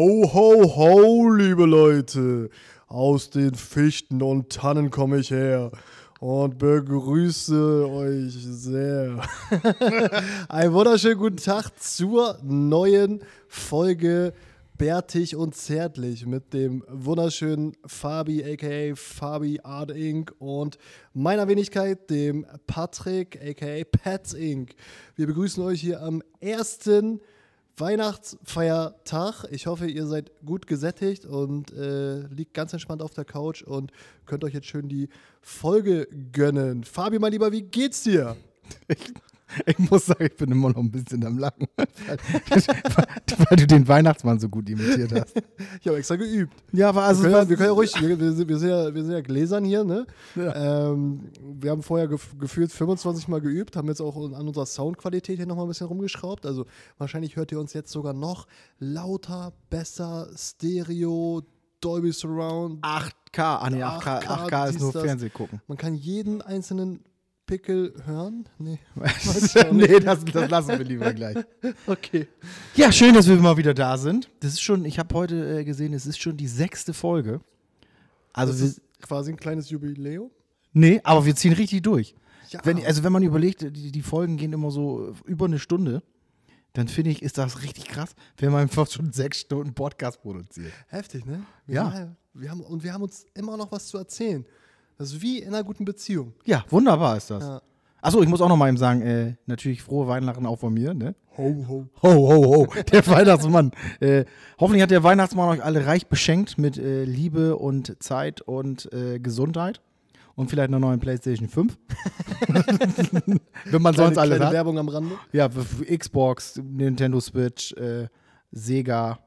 Ho, ho, ho, liebe Leute. Aus den Fichten und Tannen komme ich her und begrüße euch sehr. Einen wunderschönen guten Tag zur neuen Folge Bärtig und Zärtlich mit dem wunderschönen Fabi, aka Fabi Art Inc. und meiner Wenigkeit, dem Patrick, aka Pets Inc. Wir begrüßen euch hier am ersten Weihnachtsfeiertag. Ich hoffe, ihr seid gut gesättigt und äh, liegt ganz entspannt auf der Couch und könnt euch jetzt schön die Folge gönnen. Fabi, mein Lieber, wie geht's dir? Ich muss sagen, ich bin immer noch ein bisschen am Lachen, weil, weil du den Weihnachtsmann so gut imitiert hast. Ich habe extra geübt. Ja, aber also. wir, können, ja, wir können ja ruhig, wir, wir, sind, wir, sind ja, wir sind ja gläsern hier, ne? Ja. Ähm, wir haben vorher gef gefühlt 25 Mal geübt, haben jetzt auch an unserer Soundqualität hier nochmal ein bisschen rumgeschraubt. Also wahrscheinlich hört ihr uns jetzt sogar noch lauter, besser, Stereo, Dolby Surround. 8K, ah nee, 8K, 8K, 8K ist nur Fernseh gucken. Man kann jeden einzelnen Pickel hören? Nee. nee, das, das, lassen wir lieber gleich. okay. Ja, schön, dass wir mal wieder da sind. Das ist schon, ich habe heute äh, gesehen, es ist schon die sechste Folge. Also das ist quasi ein kleines Jubiläum? Nee, aber wir ziehen richtig durch. Ja. Wenn, also wenn man überlegt, die, die Folgen gehen immer so über eine Stunde dann finde ich, ist das richtig krass, wenn man einfach schon sechs Stunden Podcast produziert. Heftig, ne? Wir ja. Haben, wir haben, und wir haben uns immer noch was zu erzählen. Das ist wie in einer guten Beziehung. Ja, wunderbar ist das. Ja. Achso, ich muss auch noch mal eben sagen, äh, natürlich frohe Weihnachten auch von mir, ne? Ho, ho. Ho, ho, ho. Der Weihnachtsmann. Äh, hoffentlich hat der Weihnachtsmann euch alle reich beschenkt mit äh, Liebe und Zeit und äh, Gesundheit. Und vielleicht einer neuen PlayStation 5. Wenn man kleine, sonst alles hat. Werbung am Rande. Ja, Xbox, Nintendo Switch, äh, Sega.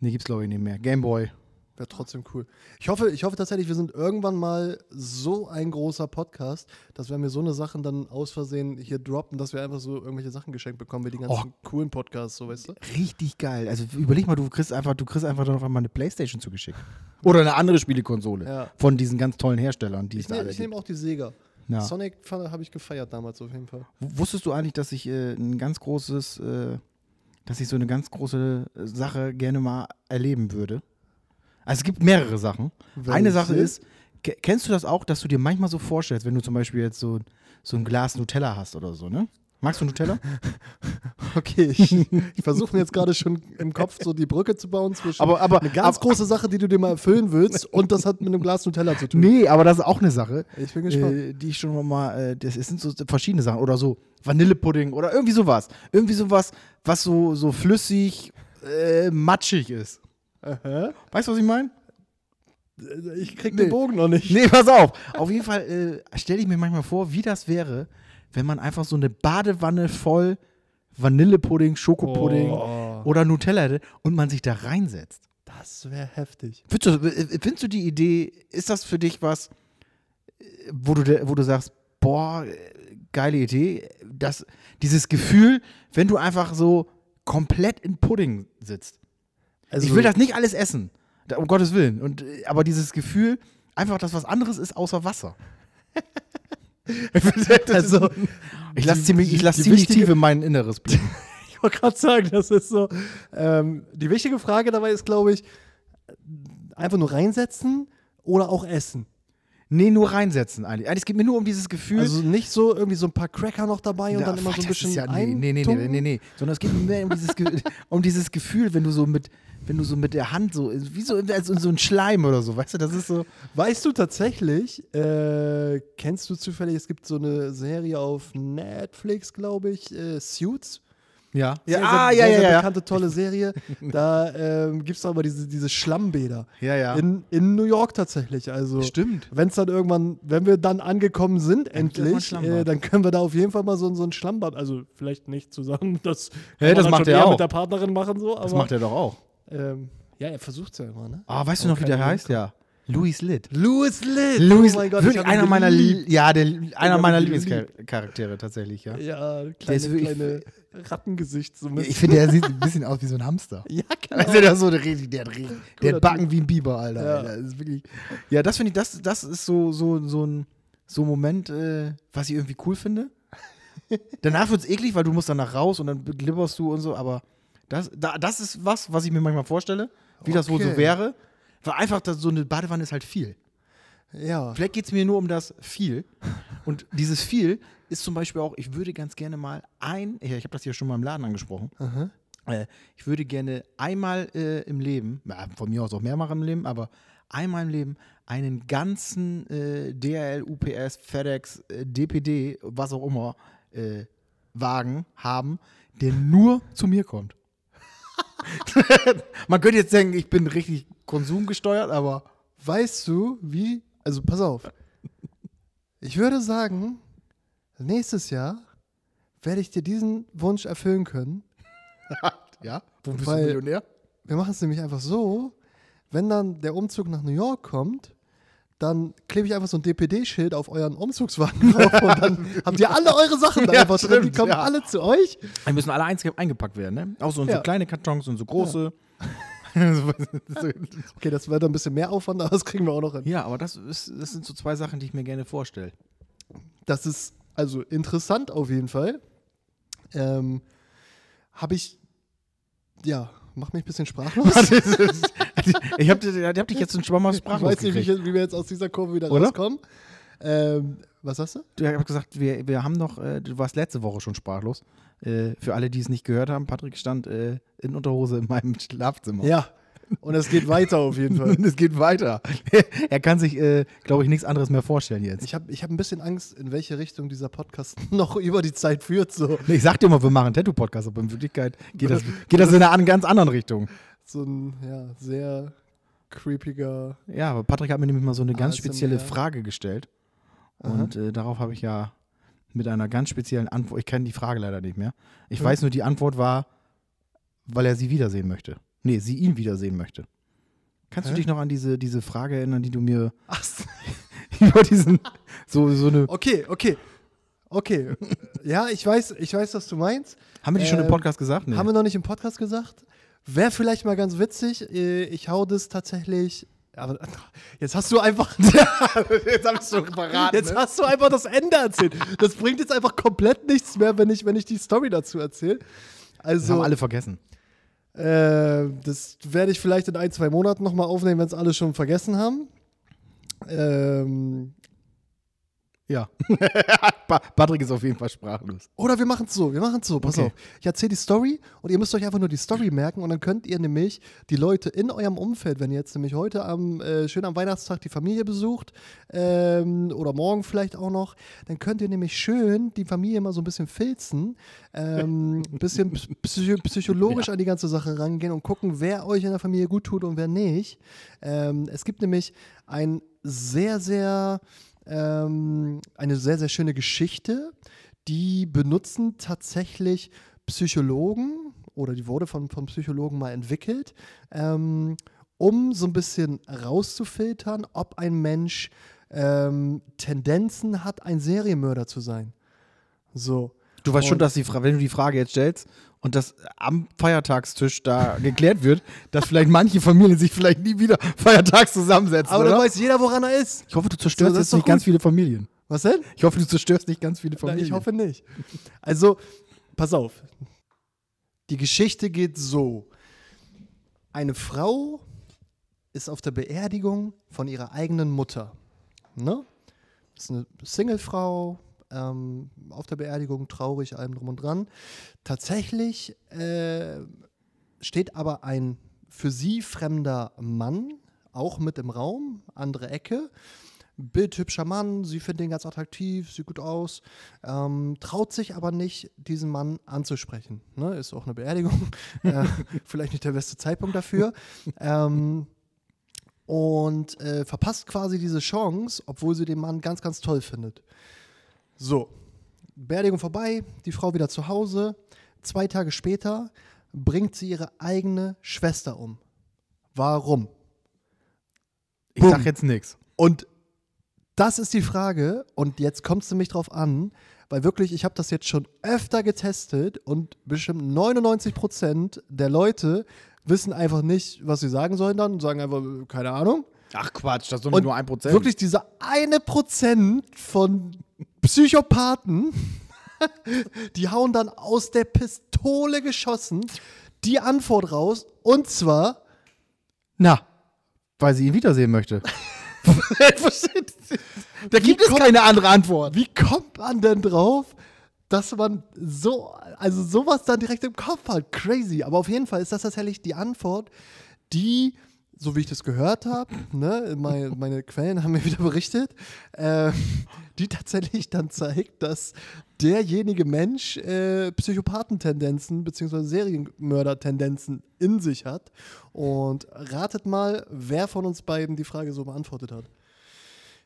Ne, gibt's glaube ich nicht mehr. Gameboy. Wäre trotzdem cool. Ich hoffe, ich hoffe tatsächlich, wir sind irgendwann mal so ein großer Podcast, dass wenn wir so eine Sachen dann aus Versehen hier droppen, dass wir einfach so irgendwelche Sachen geschenkt bekommen, wie die ganzen oh, coolen Podcasts, so weißt du? Richtig geil. Also überleg mal, du kriegst einfach, du kriegst einfach dann auf einmal eine Playstation zugeschickt. Oder eine andere Spielekonsole ja. von diesen ganz tollen Herstellern, die ich es ne, Ich nehme auch die Sega. Ja. Sonic habe ich gefeiert damals auf jeden Fall. Wusstest du eigentlich, dass ich äh, ein ganz großes, äh, dass ich so eine ganz große Sache gerne mal erleben würde? Also es gibt mehrere Sachen. Welche? Eine Sache ist, kennst du das auch, dass du dir manchmal so vorstellst, wenn du zum Beispiel jetzt so, so ein Glas Nutella hast oder so, ne? Magst du Nutella? okay, ich, ich versuche mir jetzt gerade schon im Kopf so die Brücke zu bauen zwischen aber, aber, eine ganz aber, große Sache, die du dir mal erfüllen willst, und das hat mit einem Glas Nutella zu tun. Nee, aber das ist auch eine Sache. Ich bin gespannt. Äh, die ich schon mal, äh, das sind so verschiedene Sachen. Oder so Vanillepudding oder irgendwie sowas. Irgendwie sowas, was so, so flüssig, äh, matschig ist. Aha. Weißt du, was ich meine? Ich krieg nee. den Bogen noch nicht. Nee, pass auf. Auf jeden Fall äh, stelle ich mir manchmal vor, wie das wäre, wenn man einfach so eine Badewanne voll Vanillepudding, Schokopudding oh. oder Nutella hätte und man sich da reinsetzt. Das wäre heftig. Findest du, äh, findest du die Idee, ist das für dich was, wo du, wo du sagst, boah, geile Idee, dass dieses Gefühl, wenn du einfach so komplett in Pudding sitzt. Also, ich will das nicht alles essen, um Gottes Willen. Und, äh, aber dieses Gefühl, einfach, dass was anderes ist außer Wasser. also, ich lasse ziemlich, lass ziemlich tief in mein Inneres blicken. ich wollte gerade sagen, das ist so. Ähm, die wichtige Frage dabei ist, glaube ich, einfach nur reinsetzen oder auch essen. Nee, nur reinsetzen eigentlich. Es geht mir nur um dieses Gefühl. Also nicht so irgendwie so ein paar Cracker noch dabei und ja, dann immer so ein bisschen. Ja, nee, nee, nee, nee, nee, nee. Sondern es geht mir mehr um dieses, um dieses Gefühl, wenn du so mit, wenn du so mit der Hand so, wie so, also so ein Schleim oder so, weißt du, das ist so. Weißt du tatsächlich, äh, kennst du zufällig, es gibt so eine Serie auf Netflix, glaube ich, äh, Suits. Ja, sehr, ja, ah, sehr, ja, sehr, ja, bekannte, tolle Serie. Da ähm, gibt es aber diese, diese Schlammbäder. Ja, ja. In, in New York tatsächlich. Also, Stimmt. Wenn es dann irgendwann, wenn wir dann angekommen sind, endlich, äh, dann können wir da auf jeden Fall mal so, so ein Schlammbad, also vielleicht nicht zusammen, das, hey, das macht er auch. mit der Partnerin machen, so. Aber, das macht er doch auch. Ähm, ja, er versucht es ja immer, ne? Ah, weißt du noch, wie der heißt? Ja. Louis Litt. Louis Litt. Louis, oh mein Gott, wirklich einer meiner, ja, der, einer meiner Lieblingscharaktere tatsächlich, ja. Ja, kleine, der ist wirklich, kleine Rattengesicht. So ich finde, der sieht ein bisschen aus wie so ein Hamster. ja, genau. Also der, so, der, der, hat, der hat Backen wie ein Biber, Alter. Ja, Alter. Das, ist wirklich, ja, das finde ich, das, das ist so, so, so ein so Moment, äh, was ich irgendwie cool finde. Danach wird es eklig, weil du musst danach raus und dann glibberst du und so, aber Das, da, das ist was, was ich mir manchmal vorstelle, wie das wohl so Okay. wäre. Weil einfach das, so eine Badewanne ist halt viel. Ja. Vielleicht geht es mir nur um das viel. Und dieses viel ist zum Beispiel auch, ich würde ganz gerne mal ein, ja, ich habe das hier schon mal im Laden angesprochen, äh, ich würde gerne einmal äh, im Leben, von mir aus auch mehrmals im Leben, aber einmal im Leben einen ganzen äh, DRL, UPS, FedEx, äh, DPD, was auch immer, äh, Wagen haben, der nur zu mir kommt. Man könnte jetzt denken, ich bin richtig konsumgesteuert, aber Weißt du, wie. Also, pass auf. Ich würde sagen, nächstes Jahr werde ich dir diesen Wunsch erfüllen können. ja, wo bist du Millionär? Wir machen es nämlich einfach so, wenn dann der Umzug nach New York kommt, dann klebe ich einfach so ein DPD-Schild auf euren Umzugswagen drauf und dann habt ihr alle eure Sachen da Ja, einfach drin. Die kommen ja. alle zu euch. Die müssen alle einge eingepackt werden, ne? Auch so in Ja. so kleine Kartons und so große. Okay, das wird ein bisschen mehr Aufwand, aber das kriegen wir auch noch hin. ja, aber das, ist, das sind so zwei Sachen, die ich mir gerne vorstelle. Das ist also interessant auf jeden Fall. Ähm, Habe ich, ja, macht mich ein bisschen sprachlos. ich habe hab dich jetzt schon mal ich sprachlos weiß nicht, wie, ich, wir jetzt aus dieser Kurve wieder Oder? rauskommen. Ähm, was hast du? Du hast gesagt, wir, wir haben noch, äh, du warst letzte Woche schon sprachlos. Äh, für alle, die es nicht gehört haben, Patrick stand äh, in Unterhose in meinem Schlafzimmer. Ja, und es geht weiter auf jeden Fall. Es geht weiter. er kann sich, äh, glaube ich, nichts anderes mehr vorstellen jetzt. Ich habe ich hab ein bisschen Angst, in welche Richtung dieser Podcast noch über die Zeit führt. So, Ich sag dir mal, wir machen einen Tattoo-Podcast, aber in Wirklichkeit geht das, geht das in eine an, ganz anderen Richtung. So ein ja, sehr creepiger. Ja, aber Patrick hat mir nämlich mal so eine ganz ASMR. spezielle Frage gestellt. Und äh, darauf habe ich ja mit einer ganz speziellen Antwort, ich kenne die Frage leider nicht mehr. Ich Hm. weiß nur, die Antwort war, weil er sie wiedersehen möchte. Nee, sie ihn wiedersehen möchte. Kannst du Hä? dich noch an diese, diese Frage erinnern, die du mir Ach, über diesen, so, so eine, okay, okay. Okay. ja, ich weiß, ich weiß, was du meinst. haben wir die schon im Ähm, Podcast gesagt? Nee. Haben wir noch nicht im Podcast gesagt. Wäre vielleicht mal ganz witzig. äh, Ich hau das tatsächlich. Aber jetzt hast du einfach. jetzt ich schon verraten. Jetzt hast du einfach das Ende erzählt. Das bringt jetzt einfach komplett nichts mehr, wenn ich, wenn ich die Story dazu erzähle. das Also, haben alle vergessen. äh, das werde ich vielleicht in ein, zwei Monaten nochmal aufnehmen, wenn es alle schon vergessen haben. Ähm, Ja. Pa- Patrick ist auf jeden Fall sprachlos. Oder wir machen es so, wir machen es so, pass Okay. auf. Ich erzähle die Story und ihr müsst euch einfach nur die Story merken und dann könnt ihr nämlich die Leute in eurem Umfeld, wenn ihr jetzt nämlich heute am, äh, schön am Weihnachtstag die Familie besucht ähm, oder morgen vielleicht auch noch, dann könnt ihr nämlich schön die Familie mal so ein bisschen filzen, ähm, ein bisschen psycho psychologisch an die ganze Sache rangehen und gucken, wer euch in der Familie gut tut und wer nicht. Ähm, es gibt nämlich ein sehr, sehr ähm, eine sehr, sehr schöne Geschichte. Die benutzen tatsächlich Psychologen oder die wurde von, von Psychologen mal entwickelt, ähm, um so ein bisschen rauszufiltern, ob ein Mensch ähm, Tendenzen hat, ein Serienmörder zu sein. So. Du weißt schon, Und- dass die Fra wenn du die Frage jetzt stellst und das am Feiertagstisch da geklärt wird, dass vielleicht manche Familien sich vielleicht nie wieder feiertags zusammensetzen. Aber dann weiß jeder, woran er ist. ich hoffe, du zerstörst So, jetzt nicht ganz gut. viele Familien. Was denn? Ich hoffe, du zerstörst nicht ganz viele Familien. ich hoffe nicht. Also, pass auf. Die Geschichte geht so. Eine Frau ist auf der Beerdigung von ihrer eigenen Mutter. Ne? Das ist eine Singlefrau, ähm, auf der Beerdigung, traurig, allem drum und dran. Tatsächlich äh, steht aber ein für sie fremder Mann auch mit im Raum, andere Ecke. Bildhübscher Mann, sie findet ihn ganz attraktiv, sieht gut aus, ähm, traut sich aber nicht, diesen Mann anzusprechen. Ne? Ist auch eine Beerdigung, äh, vielleicht nicht der beste Zeitpunkt dafür. Ähm, und äh, verpasst quasi diese Chance, obwohl sie den Mann ganz, ganz toll findet. So, Beerdigung vorbei, die Frau wieder zu Hause. Zwei Tage später bringt sie ihre eigene Schwester um. Warum? ich Bumm. sag jetzt nichts. Und das ist die Frage, und jetzt kommt es nämlich drauf an, weil wirklich, ich habe das jetzt schon öfter getestet und bestimmt 99% der Leute wissen einfach nicht, was sie sagen sollen dann und sagen einfach, keine Ahnung. Ach Quatsch, das ist doch Und nur ein Prozent. Wirklich dieser eine Prozent von Psychopathen, die hauen dann aus der Pistole geschossen die Antwort raus. Und zwar. Na, weil sie ihn wiedersehen möchte. da gibt es kommt- keine andere Antwort. Wie kommt man denn drauf, dass man so, also sowas dann direkt im Kopf hat? Crazy. Aber auf jeden Fall ist das tatsächlich die Antwort, die, so wie ich das gehört habe, ne, meine, meine Quellen haben mir wieder berichtet, äh, die tatsächlich dann zeigt, dass derjenige Mensch äh, Psychopathentendenzen bzw. Serienmördertendenzen in sich hat. Und ratet mal, wer von uns beiden die Frage so beantwortet hat.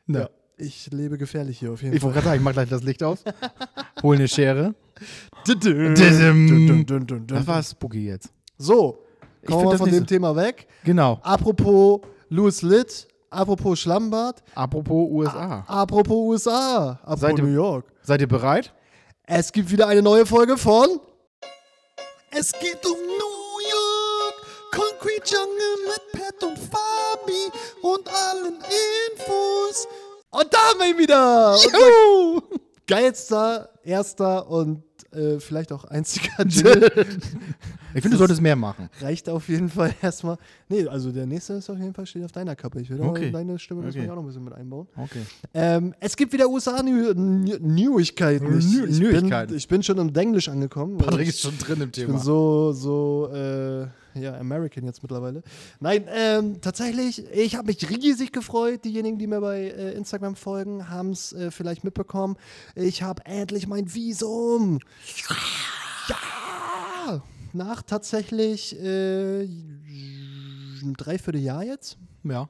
Ja, ich lebe gefährlich hier auf jeden Ich Fall. wollte gerade sagen, ich mach gleich das Licht aus. Hol eine Schere. Das war spooky jetzt. So, Ich kommen wir von dem so- Thema weg. Genau. Apropos Louis Litt, apropos Schlammbad, Apropos USA. apropos USA, apropos Seid ihr- New York. Seid ihr bereit? Es gibt wieder eine neue Folge von Es geht um New York, Concrete Jungle mit Pat und Fabi und allen Infos. Und da haben wir ihn wieder. Unser geilster, erster und äh, vielleicht auch einziger Jingle. Ich finde, du solltest mehr machen. Reicht auf jeden Fall erstmal. Nee, also der nächste ist auf jeden Fall steht auf deiner Kappe. Ich will auch Okay. deine Stimme Okay. auch noch ein bisschen mit einbauen. Okay. Ähm, es gibt wieder USA-Neuigkeiten. Ich, ich, bin, ich bin schon im Denglisch angekommen. Patrick ich, ist schon drin im ich bin Thema. so, so, äh, ja, American jetzt mittlerweile. Nein, ähm, tatsächlich, ich habe mich riesig gefreut. Diejenigen, die mir bei äh, Instagram folgen, haben es äh, vielleicht mitbekommen. Ich habe endlich mein Visum. Ja! Nach tatsächlich äh, ein Dreivierteljahr jetzt. Ja.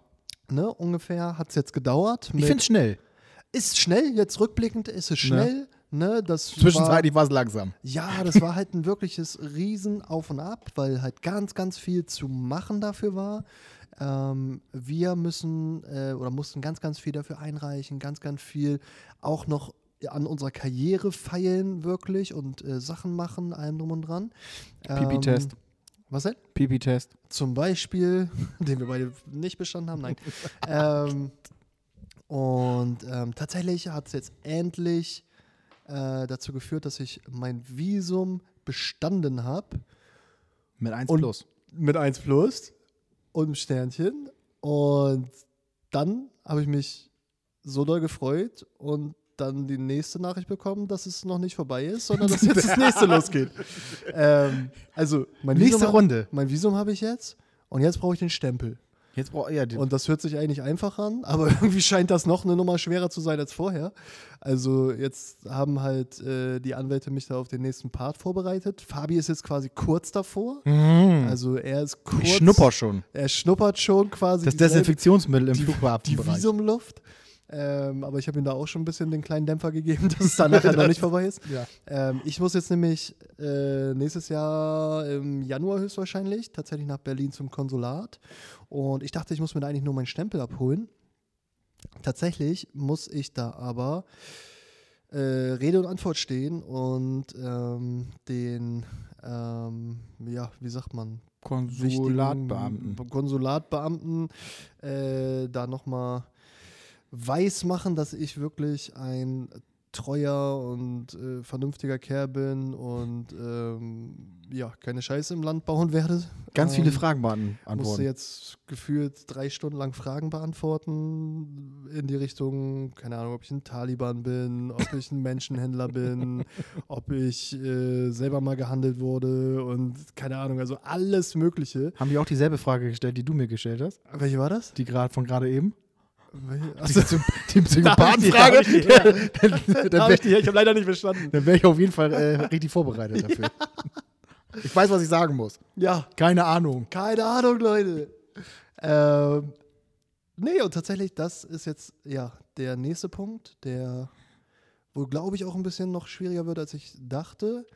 Ne, ungefähr hat es jetzt gedauert. Ich finde es schnell. ist schnell, jetzt rückblickend ist es schnell. Ne, das Zwischenzeitlich war es langsam. Ja, das war halt ein wirkliches Riesen auf und ab, weil halt ganz, ganz viel zu machen dafür war. Ähm, wir müssen äh, oder mussten ganz, ganz viel dafür einreichen, ganz, ganz viel auch noch an unserer Karriere feilen wirklich und äh, Sachen machen, allem drum und dran. Pipi-Test. Ähm, was denn? Pipi-Test. Zum Beispiel, den wir beide nicht bestanden haben, nein. ähm, und ähm, tatsächlich hat es jetzt endlich äh, dazu geführt, dass ich mein Visum bestanden habe. Mit 1 Und- plus. Mit 1 Plus und Sternchen. Und dann habe ich mich so doll gefreut und dann die nächste Nachricht bekommen, dass es noch nicht vorbei ist, sondern dass jetzt das nächste losgeht. Ähm, also, mein Nächste Visum, Runde. Mein Visum habe ich jetzt und jetzt brauche ich den Stempel. Jetzt braucht ja, die- Und das hört sich eigentlich einfach an, aber irgendwie scheint das noch eine Nummer schwerer zu sein als vorher. Also jetzt haben halt äh, die Anwälte mich da auf den nächsten Part vorbereitet. Fabi ist jetzt quasi kurz davor. Also er ist kurz. Ich schnupper schon. Er schnuppert schon quasi Das Desinfektionsmittel im die, die Flughafenbereich. Visumluft. Ähm, aber ich habe ihm da auch schon ein bisschen den kleinen Dämpfer gegeben, dass es dann nachher noch nicht vorbei ist. Ja. Ähm, ich muss jetzt nämlich äh, nächstes Jahr im Januar höchstwahrscheinlich tatsächlich nach Berlin zum Konsulat. Und ich dachte, ich muss mir da eigentlich nur meinen Stempel abholen. Tatsächlich muss ich da aber äh, Rede und Antwort stehen und ähm, den, ähm, ja, wie sagt man, Konsulatbeamten. Konsulatbeamten äh, da nochmal weiß machen, dass ich wirklich ein treuer und äh, vernünftiger Kerl bin und ähm, ja, keine Scheiße im Land bauen werde. Ganz viele Ähm, Fragen beant- musste jetzt gefühlt drei Stunden lang Fragen beantworten in die Richtung, keine Ahnung, ob ich ein Taliban bin, ob ich ein Menschenhändler bin, ob ich äh, selber mal gehandelt wurde und keine Ahnung, also alles Mögliche. Haben die auch dieselbe Frage gestellt, die du mir gestellt hast? Welche war das? Die gerade von gerade eben? Welche? Die, Psychopathenfrage? Ich die dann wäre ich, die- ich habe leider nicht verstanden. dann wär ich auf jeden Fall äh, richtig vorbereitet dafür. Ich weiß, was ich sagen muss. Ja, Keine Ahnung. keine Ahnung, Leute. Ähm, nee, und tatsächlich, das ist jetzt ja der nächste Punkt, der wohl, glaube ich, auch ein bisschen noch schwieriger wird, als ich dachte.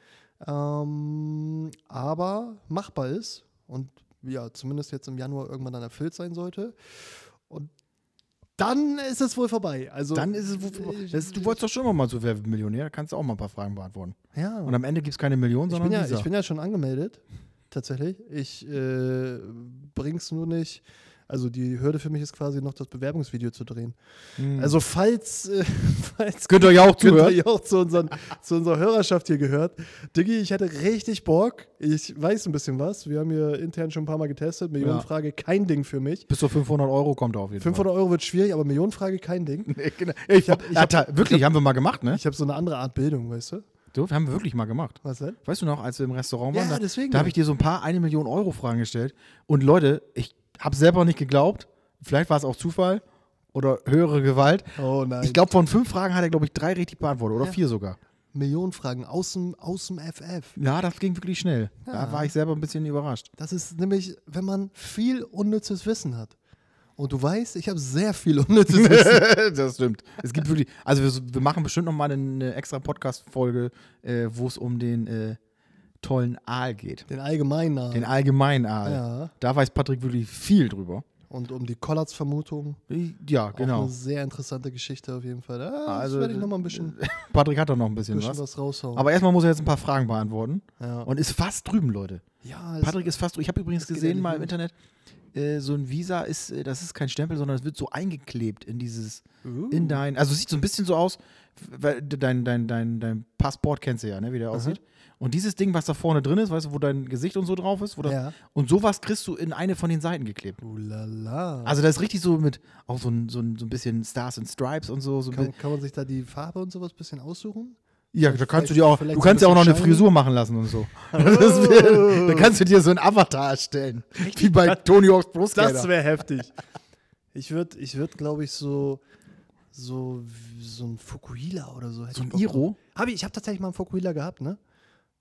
Ähm, aber machbar ist und ja, zumindest jetzt im Januar irgendwann dann erfüllt sein sollte. Dann ist es wohl vorbei. Also, Dann ist es. wo- Das, du wolltest doch schon immer mal so Wer Millionär, da kannst du auch mal ein paar Fragen beantworten. ja. Und am Ende gibt es keine Million, Ich sondern bin, ja, ich bin ja schon angemeldet, tatsächlich. Ich äh, bring's nur nicht Also die Hürde für mich ist quasi noch das Bewerbungsvideo zu drehen. Hm. Also falls, äh, falls Könnt ihr euch auch Könnt zuhören? ihr auch zu, unseren, zu unserer Hörerschaft hier gehört. Diggi, ich hätte richtig Bock. Ich weiß ein bisschen was. Wir haben hier intern schon ein paar Mal getestet. Millionenfrage, kein Ding für mich. Bis zu 500 Euro kommt er auf jeden 500 Euro wird schwierig, aber Millionenfrage, kein Ding. Fall. Genau. Ich hab, ich hab- ja, ta- wirklich, haben wir mal gemacht, ne? Ich habe so eine andere Art Bildung, weißt du? So, haben wir wirklich mal gemacht. Was denn? Weißt du noch, als wir im Restaurant Ja, waren, da, deswegen da ja. habe ich dir so ein paar eine Million Euro Fragen gestellt. Und Leute, ich habe selber nicht geglaubt. Vielleicht war es auch Zufall oder höhere Gewalt. Oh nein. Ich glaube, von fünf Fragen hat er, glaube ich, drei richtig beantwortet oder Ja. vier sogar. Millionenfragen aus dem, aus dem FF. Ja, das ging wirklich schnell. Da Ja. war ich selber ein bisschen überrascht. Das ist nämlich, wenn man viel unnützes Wissen hat. Und du weißt, ich habe sehr viel unnützes Wissen. das stimmt. Es gibt wirklich, also wir, wir machen bestimmt noch mal eine extra Podcast-Folge, äh, wo es um den äh, tollen Aal geht. Den Allgemeinnamen. Den allgemeinen Aal. Ja. Da weiß Patrick wirklich viel drüber. Und um die Kollatz-Vermutung. Ja, Auch genau. eine sehr interessante Geschichte auf jeden Fall. Ah, Also, das werde ich nochmal ein bisschen, Patrick hat da noch ein bisschen, bisschen was. was raushauen. Aber erstmal muss er jetzt ein paar Fragen beantworten. ja. Und ist fast drüben, Leute. ja, Patrick ist fast drüben. Ich habe übrigens gesehen mal im. Internet, äh, so ein Visa ist, äh, das ist kein Stempel, sondern es wird so eingeklebt in dieses, Uh. in dein, also sieht so ein bisschen so aus, weil dein, dein, dein, dein Passport kennst du ja, ne, wie der aussieht. Und dieses Ding, was da vorne drin ist, weißt du, wo dein Gesicht und so drauf ist, das, Ja. und sowas kriegst du in eine von den Seiten geklebt. Ulala. Also das ist richtig so mit auch so ein, so ein, so ein bisschen Stars and Stripes und so. so kann, kann man sich da die Farbe und sowas ein bisschen aussuchen? Ja, da kannst du dir auch, du kannst ja auch noch eine? Frisur machen lassen und so. Wär, da kannst du dir so ein Avatar erstellen. Wie bei Tony Hawk's Pro Skater. Das wäre heftig. Ich würde, ich würd, glaube ich, so, so, so ein Fukuhila oder so. So ein Iro? Hab ich, ich habe tatsächlich mal einen Fukuhila gehabt, ne?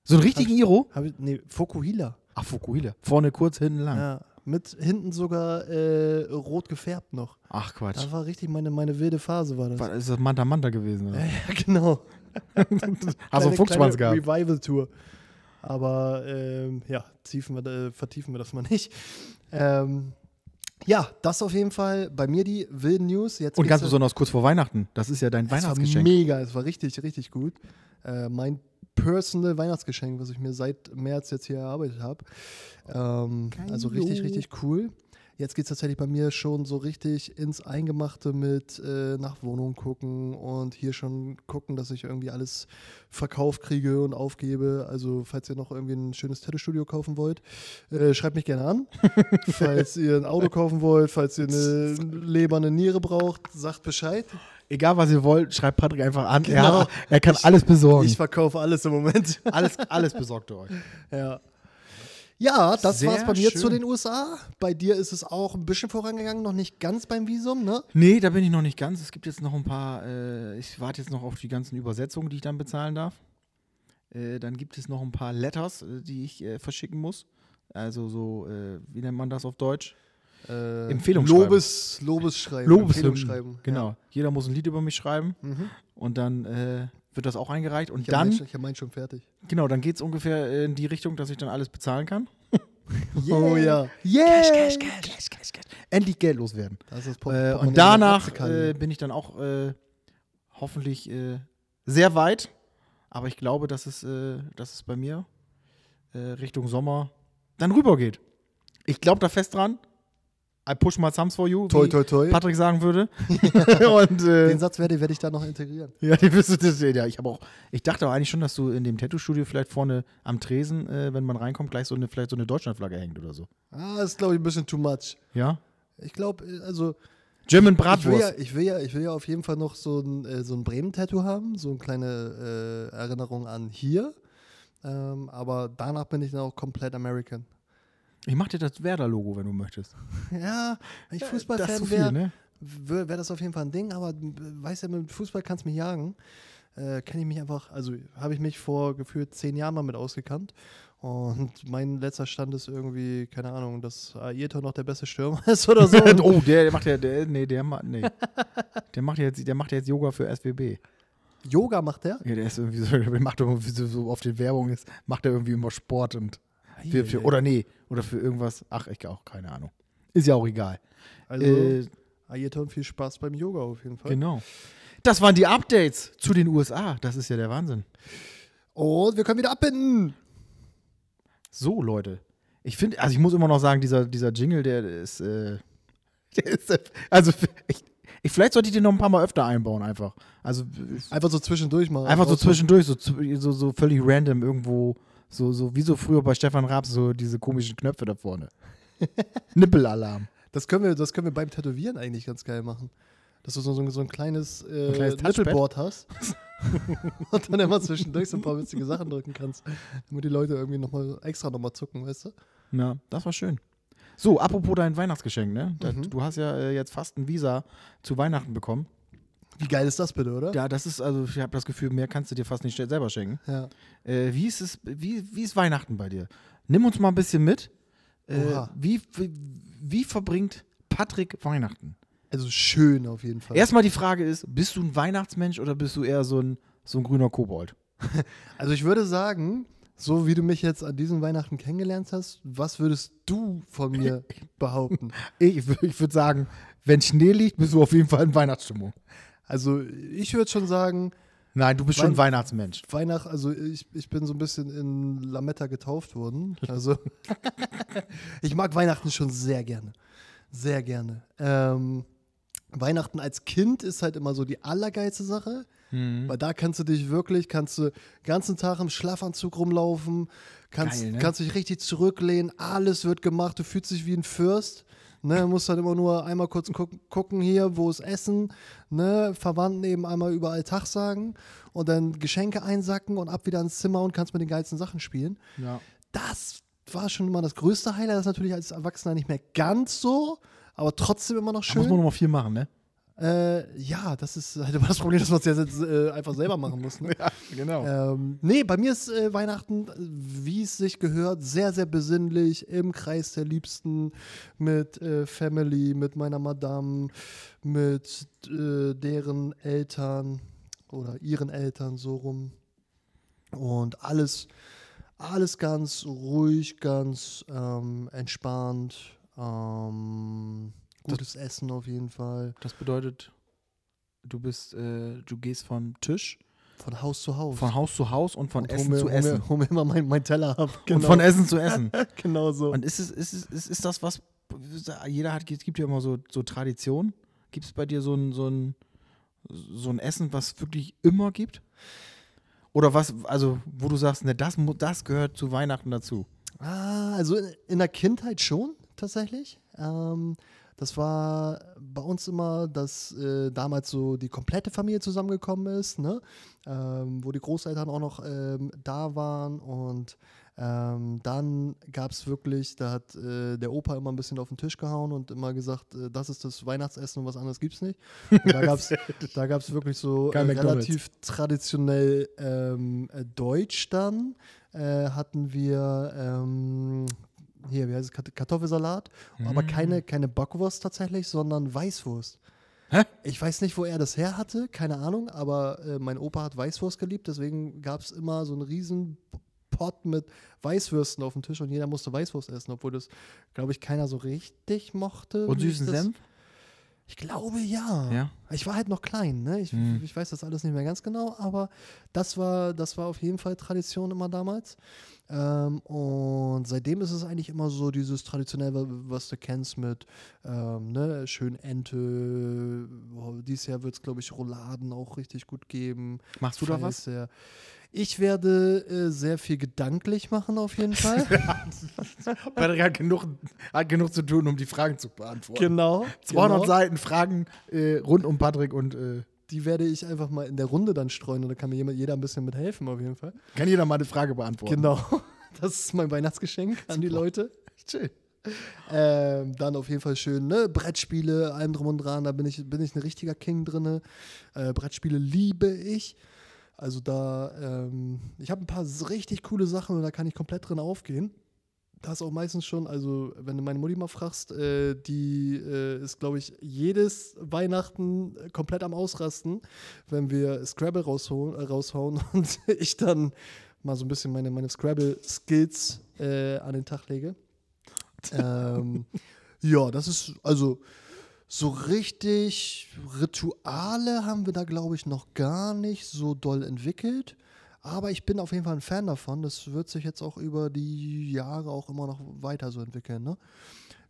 So einen richtigen Iro? Hab ich, nee, Fukuhila. Ach, Fukuhila. Vorne kurz, hinten lang. Ja. Mit hinten sogar äh, rot gefärbt noch. Ach Quatsch. Das war richtig meine, meine wilde Phase, war das. War, ist das Manta Manta gewesen? Oder? Ja, genau. Hast du Fuchsschwanz gehabt? Revival-Tour. Aber ähm, ja, tiefen wir, äh, vertiefen wir das mal nicht. Ähm, ja, das auf jeden Fall bei mir die wilden News. Jetzt Und ganz besonders kurz vor Weihnachten. Das ist ja dein Es war Weihnachtsgeschenk. mega, es war richtig, richtig gut. Äh, mein personal Weihnachtsgeschenk, was ich mir seit März jetzt hier erarbeitet habe. Ähm, also richtig, richtig cool. Jetzt geht es tatsächlich bei mir schon so richtig ins Eingemachte mit äh, nach Wohnungen gucken und hier schon gucken, dass ich irgendwie alles verkauft kriege und aufgebe. Also, falls ihr noch irgendwie ein schönes Tattoo-Studio kaufen wollt, äh, schreibt mich gerne an. falls ihr ein Auto kaufen wollt, falls ihr eine Leber, eine Niere braucht, sagt Bescheid. Egal, was ihr wollt, schreibt Patrick einfach an. Er, Genau. hat, er kann Ich- alles besorgen. Ich verkaufe alles im Moment. alles, alles besorgt er euch. Ja. Ja, das Sehr war's bei mir schön. zu den USA. Bei dir ist es auch ein bisschen vorangegangen, noch nicht ganz beim Visum, ne? Nee, da bin ich noch nicht ganz. Es gibt jetzt noch ein paar, äh, ich warte jetzt noch auf die ganzen Übersetzungen, die ich dann bezahlen darf. Äh, dann gibt es noch ein paar Letters, äh, die ich äh, verschicken muss. Also so, äh, wie nennt man das auf Deutsch? Äh, Empfehlungsschreiben. Lobes, Lobesschreiben. Lobeshymnen. Empfehlungsschreiben. Genau. Jeder muss ein Lied über mich schreiben Ja. Mhm. und dann äh, wird das auch eingereicht. Und Ich habe dann, meinen ich hab meinen schon fertig. genau, dann geht es ungefähr in die Richtung, dass ich dann alles bezahlen kann. Oh ja. Yeah. Cash, cash, cash, cash, cash, cash. Endlich Geld loswerden. Das ist das Pop- Äh, und danach äh, bin ich dann auch äh, hoffentlich äh, sehr weit. Aber ich glaube, dass es, äh, dass es bei mir äh, Richtung Sommer dann rüber geht. Ich glaube da fest dran. I push my thumbs for you, toi, toi, toi. Patrick sagen würde. und äh, Den Satz werde, werde ich da noch integrieren. ja, die wirst du das sehen. Ja, ich habe auch. Ich dachte auch eigentlich schon, dass du in dem Tattoo-Studio vielleicht vorne am Tresen, äh, wenn man reinkommt, gleich so eine, vielleicht so eine Deutschlandflagge hängt oder so. Ah, das ist, glaube ich, ein bisschen too much. Ja? Ich glaube, also German ich will, Bratwurst. ja, ich, will ja, ich will ja auf jeden Fall noch so ein, äh, so ein Bremen-Tattoo haben, so eine kleine äh, Erinnerung an hier. Ähm, aber danach bin ich dann auch komplett American. Ich mach dir das Werder-Logo, wenn du möchtest. Ja, wenn ich das Fußballfan wäre, ne? wäre wär das auf jeden Fall ein Ding, aber äh, weiß ja, mit Fußball kannst du mich jagen. Äh, Kenne ich mich einfach, also habe ich mich vor gefühlt zehn Jahren mal mit ausgekannt. Und mein letzter Stand ist irgendwie, keine Ahnung, dass Ayrton noch der beste Stürmer ist oder so. oh, der, der macht ja, der, nee, der macht, nee. der macht jetzt, der macht jetzt Yoga für SWB. Yoga macht der? Ja, der ist irgendwie so, der macht irgendwie so, so auf den Werbungen ist, macht er irgendwie immer Sport und für, für, oder nee, oder für irgendwas, ach, ich auch keine Ahnung. Ist ja auch egal. Also, Äh, Ayrton, viel Spaß beim Yoga auf jeden Fall. genau. Das waren die Updates zu den USA. Das ist ja der Wahnsinn. Und wir können wieder abbinden. So, Leute. Ich finde, also ich muss immer noch sagen, dieser, dieser Jingle, der ist, äh, Der ist, also, ich, ich, vielleicht sollte ich den noch ein paar Mal öfter einbauen, einfach. Also, Einfach so zwischendurch mal. einfach so zwischendurch, so, so, so völlig random irgendwo, so, so wie so früher bei Stefan Raab, so diese komischen Knöpfe da vorne. Nippelalarm. Das können, wir, das können wir beim Tätowieren eigentlich ganz geil machen. Dass du so, so, so ein kleines, äh, Ein kleines? Nippelboard hast. und dann immer zwischendurch so ein paar witzige Sachen drücken kannst. Damit die Leute irgendwie nochmal extra nochmal zucken, weißt du? Ja, das war schön. So, apropos dein Weihnachtsgeschenk, ne? Mhm. Du hast ja äh, jetzt fast ein Visa zu Weihnachten bekommen. Wie geil ist das bitte, oder? Ja, das ist, also ich habe das Gefühl, mehr kannst du dir fast nicht selber schenken. Ja. Äh, wie, ist es, wie, wie ist Weihnachten bei dir? Nimm uns mal ein bisschen mit. Äh, wie, wie, wie verbringt Patrick Weihnachten? Also schön auf jeden Fall. Erstmal die Frage ist, bist du ein Weihnachtsmensch oder bist du eher so ein, so ein grüner Kobold? Also ich würde sagen, so wie du mich jetzt an diesem Weihnachten kennengelernt hast, was würdest du von mir behaupten? Ich, ich würde sagen, wenn Schnee liegt, bist du auf jeden Fall in Weihnachtsstimmung. Also ich würde schon sagen, Nein, du bist schon ein Wein- Weihnachtsmensch. Weihnacht, also ich, ich bin so ein bisschen in Lametta getauft worden. Also ich mag Weihnachten schon sehr gerne. Sehr gerne. Ähm, Weihnachten als Kind ist halt immer so die allergeilste Sache. Mhm. Weil da kannst du dich wirklich, kannst du den ganzen Tag im Schlafanzug rumlaufen, kannst, Geil, ne? kannst dich richtig zurücklehnen, alles wird gemacht, du fühlst dich wie ein Fürst. Ne, musst halt immer nur einmal kurz gucken, gucken hier, wo ist Essen, ne, Verwandten eben einmal überall Tag sagen und dann Geschenke einsacken und ab wieder ins Zimmer und kannst mit den geilsten Sachen spielen. Ja. Das war schon immer das größte Highlight, das ist natürlich als Erwachsener nicht mehr ganz so, aber trotzdem immer noch Da muss schön. man noch mal viel machen, ne? Äh, ja, das ist halt immer das Problem, dass man es jetzt äh, einfach selber machen muss. Ne? Ja, genau. Ähm, nee, bei mir ist äh, Weihnachten, wie es sich gehört, sehr, sehr besinnlich, im Kreis der Liebsten, mit äh, Family, mit meiner Madame, mit äh, deren Eltern oder ihren Eltern so rum. Und alles, alles ganz ruhig, ganz ähm, entspannt. Ähm, gutes Essen auf jeden Fall. Das bedeutet, du bist, äh, du gehst von Tisch, Von Haus zu Haus. von Haus zu Haus und von Und Essen mir, zu Essen. Hol mir immer mein, mein Teller ab. Und von Essen zu Essen. genau so. Und ist es, ist es, ist, ist das was, jeder hat, es gibt ja immer so, so Tradition. Gibt es bei dir so ein, so ein, so ein Essen, was wirklich immer gibt? Oder was, also, wo du sagst, ne, das, das gehört zu Weihnachten dazu. Ah, also in, in der Kindheit schon, tatsächlich. Ähm, das war bei uns immer, dass äh, damals so die komplette Familie zusammengekommen ist, ne? ähm, wo die Großeltern auch noch ähm, da waren und ähm, dann gab es wirklich, da hat äh, der Opa immer ein bisschen auf den Tisch gehauen und immer gesagt, äh, das ist das Weihnachtsessen und was anderes gibt's nicht. Und da gab es da gab's wirklich so äh, relativ traditionell ähm, äh, Deutsch dann. Äh, hatten wir ähm, hier, wie heißt es, Kartoffelsalat, aber keine, keine Backwurst tatsächlich, sondern Weißwurst. Hä? Ich weiß nicht, wo er das her hatte, keine Ahnung, aber äh, mein Opa hat Weißwurst geliebt, deswegen gab es immer so einen riesen Pot mit Weißwürsten auf dem Tisch und jeder musste Weißwurst essen, obwohl das, glaube ich, keiner so richtig mochte. Und süßen Senf? Ich glaube ja. Ja. Ich war halt noch klein, ne? Ich, Hm. ich weiß das alles nicht mehr ganz genau, aber das war, das war auf jeden Fall Tradition immer damals. Ähm, und seitdem ist es eigentlich immer so dieses traditionell, wa- was du kennst mit ähm, ne, schön Ente. Oh, dieses Jahr wird es, glaube ich, Rouladen auch richtig gut geben. Machst du da was? Sehr. Ich werde äh, sehr viel gedanklich machen, auf jeden Fall. Patrick hat genug, hat genug zu tun, um die Fragen zu beantworten. genau. 200 genau. Seiten Fragen äh, rund um Patrick und äh, Die werde ich einfach mal in der Runde dann streuen und da kann mir jemand, jeder ein bisschen mit helfen, auf jeden Fall. kann jeder mal eine Frage beantworten. Genau. Das ist mein Weihnachtsgeschenk an die. Leute. Chill. Ähm, dann auf jeden Fall schön, ne? Brettspiele, allem drum und dran, da bin ich, bin ich ein richtiger King drin. Äh, Brettspiele liebe ich. Also da, ähm, ich habe ein paar richtig coole Sachen und da kann ich komplett drin aufgehen. Da ist auch meistens schon, also wenn du meine Mutti mal fragst, äh, die äh, ist, glaube ich, jedes Weihnachten äh, komplett am Ausrasten, wenn wir Scrabble rausholen, äh, raushauen und ich dann mal so ein bisschen meine, meine Scrabble-Skills äh, an den Tag lege. ähm, ja, das ist also so richtig Rituale haben wir da, glaube ich, noch gar nicht so doll entwickelt. Aber ich bin auf jeden Fall ein Fan davon. Das wird sich jetzt auch über die Jahre auch immer noch weiter so entwickeln. Ne?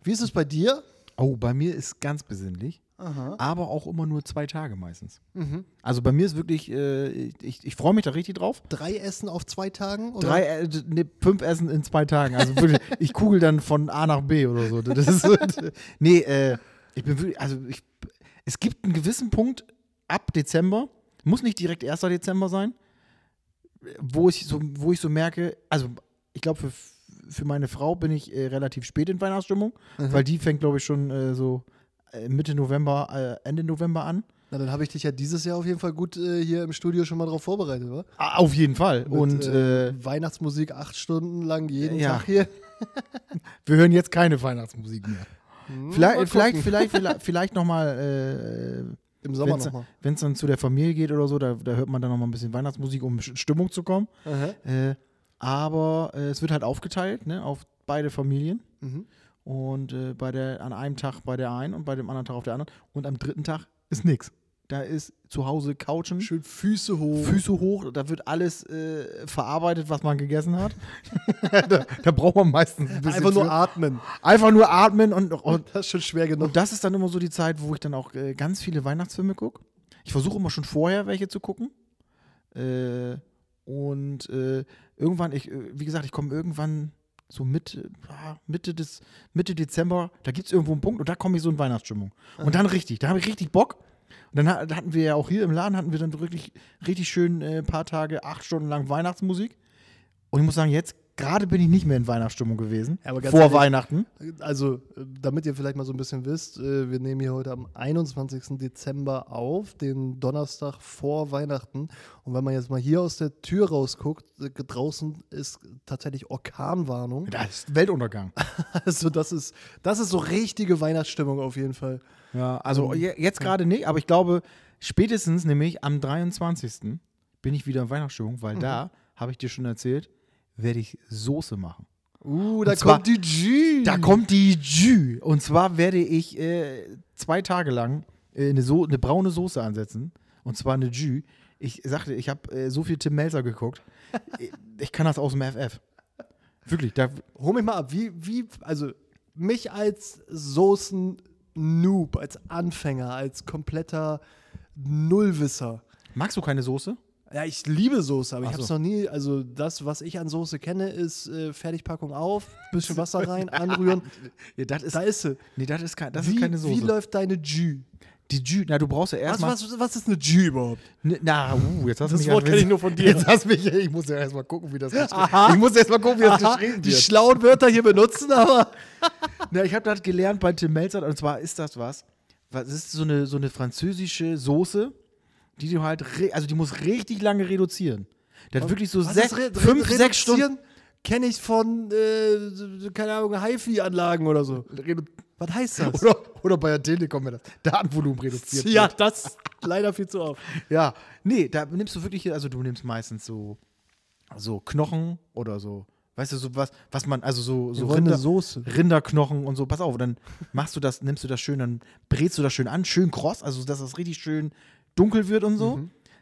Wie ist es bei dir? Oh, bei mir ist ganz besinnlich, Aha. aber auch immer nur zwei Tage meistens. Mhm. Also bei mir ist wirklich, äh, ich, ich freue mich da richtig drauf. Drei Essen auf zwei Tagen? Oder? Drei, äh, ne, fünf Essen in zwei Tagen. Also wirklich, ich kugel dann von A nach B oder so. Das ist nee, äh, ich bin wirklich, also ich, es gibt einen gewissen Punkt ab Dezember, muss nicht direkt 1. Dezember sein, wo ich so, wo ich so merke, also ich glaube, für, für meine Frau bin ich äh, relativ spät in Weihnachtsstimmung, Mhm. weil die fängt, glaube ich, schon äh, so äh, Mitte November, äh, Ende November an. Na, dann habe ich dich ja dieses Jahr auf jeden Fall gut äh, hier im Studio schon mal drauf vorbereitet? Ah, Auf jeden Fall. Mit, Und äh, Weihnachtsmusik acht Stunden lang jeden ja. Tag hier. wir hören jetzt keine Weihnachtsmusik mehr. Hm, Vielleicht, vielleicht, vielleicht, vielleicht, vielleicht nochmal, Im Sommer nochmal. wenn es dann zu der Familie geht oder so, da, da hört man dann nochmal ein bisschen Weihnachtsmusik, um in Stimmung zu kommen. Äh, aber äh, es wird halt aufgeteilt ne, auf beide Familien. Mhm. Und äh, bei der, an einem Tag bei der einen und bei dem anderen Tag auf der anderen. Und am dritten Tag ist nix. Da ist zu Hause Couchen, Schön Füße hoch. Füße hoch, da wird alles äh, verarbeitet, was man gegessen hat. da, da braucht man meistens ein bisschen Einfach nur für. atmen. Einfach nur atmen und, und Das ist schon schwer genug. und das ist dann immer so die Zeit, wo ich dann auch äh, ganz viele Weihnachtsfilme gucke. Ich versuche immer schon vorher welche zu gucken. Äh, und äh, irgendwann, ich, äh, wie gesagt, ich komme irgendwann so Mitte, ah, Mitte, des, Mitte Dezember, da gibt es irgendwo einen Punkt und da komme ich so in Weihnachtsstimmung. Und dann richtig, da habe ich richtig Bock. Und dann ha- da hatten wir ja auch hier im Laden, hatten wir dann wirklich richtig schön äh, ein paar Tage, acht Stunden lang Weihnachtsmusik. Und ich muss sagen, jetzt gerade bin ich nicht mehr in Weihnachtsstimmung gewesen. Ja, vor ehrlich, Weihnachten. Also, äh, damit ihr vielleicht mal so ein bisschen wisst, äh, wir nehmen hier heute am 21. Dezember auf, den Donnerstag vor Weihnachten. Und wenn man jetzt mal hier aus der Tür rausguckt, äh, draußen ist tatsächlich Orkanwarnung. Das ist Weltuntergang. Also, das ist, das ist so richtige Weihnachtsstimmung auf jeden Fall. Ja, also je- jetzt gerade nicht, aber ich glaube, spätestens nämlich am 23. bin ich wieder in Weihnachtsstimmung, weil da, habe ich dir schon erzählt, werde ich Soße machen. Uh, da zwar- kommt die G. Da kommt die Jus. Und zwar werde ich äh, zwei Tage lang äh, eine, so eine braune Soße ansetzen. Und zwar eine Jus. Ich sagte, ich habe äh, so viel Tim Melzer geguckt. ich, ich kann das aus dem FF. Wirklich, da, Hol mich mal ab. Wie, wie, also mich als Soßen-Noob, als Anfänger, als kompletter Nullwisser. magst du keine Soße? Ja, ich liebe Soße, aber Ach ich habe es so. noch nie. Also, das, was ich an Soße kenne, ist äh, Fertigpackung auf, bisschen Wasser rein, anrühren. Ja, das ist, Da ist sie. nee, das ist, kein, das wie, ist keine Soße. wie läuft deine Jus? Die Jus, na, du brauchst ja Was, erstmal. was, was ist eine Jus überhaupt? Na, uh, jetzt hast du Das mich Wort kenn ich nur von dir. Jetzt hast mich, ich muss ja erstmal gucken, wie das Aha. Ich muss erst mal gucken, wie das Aha, geschrieben die wird. schlauen Wörter hier benutzen, aber. Na, ich habe das gelernt bei Tim Melzer und zwar ist das was. was das ist so eine, so eine französische Soße, die du halt, re- also die muss richtig lange reduzieren. Der hat wirklich so Was sech, re- re- fünf, sechs Stunden. Kenne ich von, äh, keine Ahnung, HiFi-Anlagen oder so. Redu Was heißt das? oder, oder bei der Telekom, wenn das Datenvolumen reduziert ja, wird. das leider viel zu oft. Ja, nee, da nimmst du wirklich, also du nimmst meistens so, so Knochen oder so, weißt du, so was, was man, also so, so Rinder, Soße. Rinderknochen und so, pass auf, dann machst du das, nimmst du das schön, dann brätst du das schön an, schön kross, also dass das richtig schön dunkel wird und so.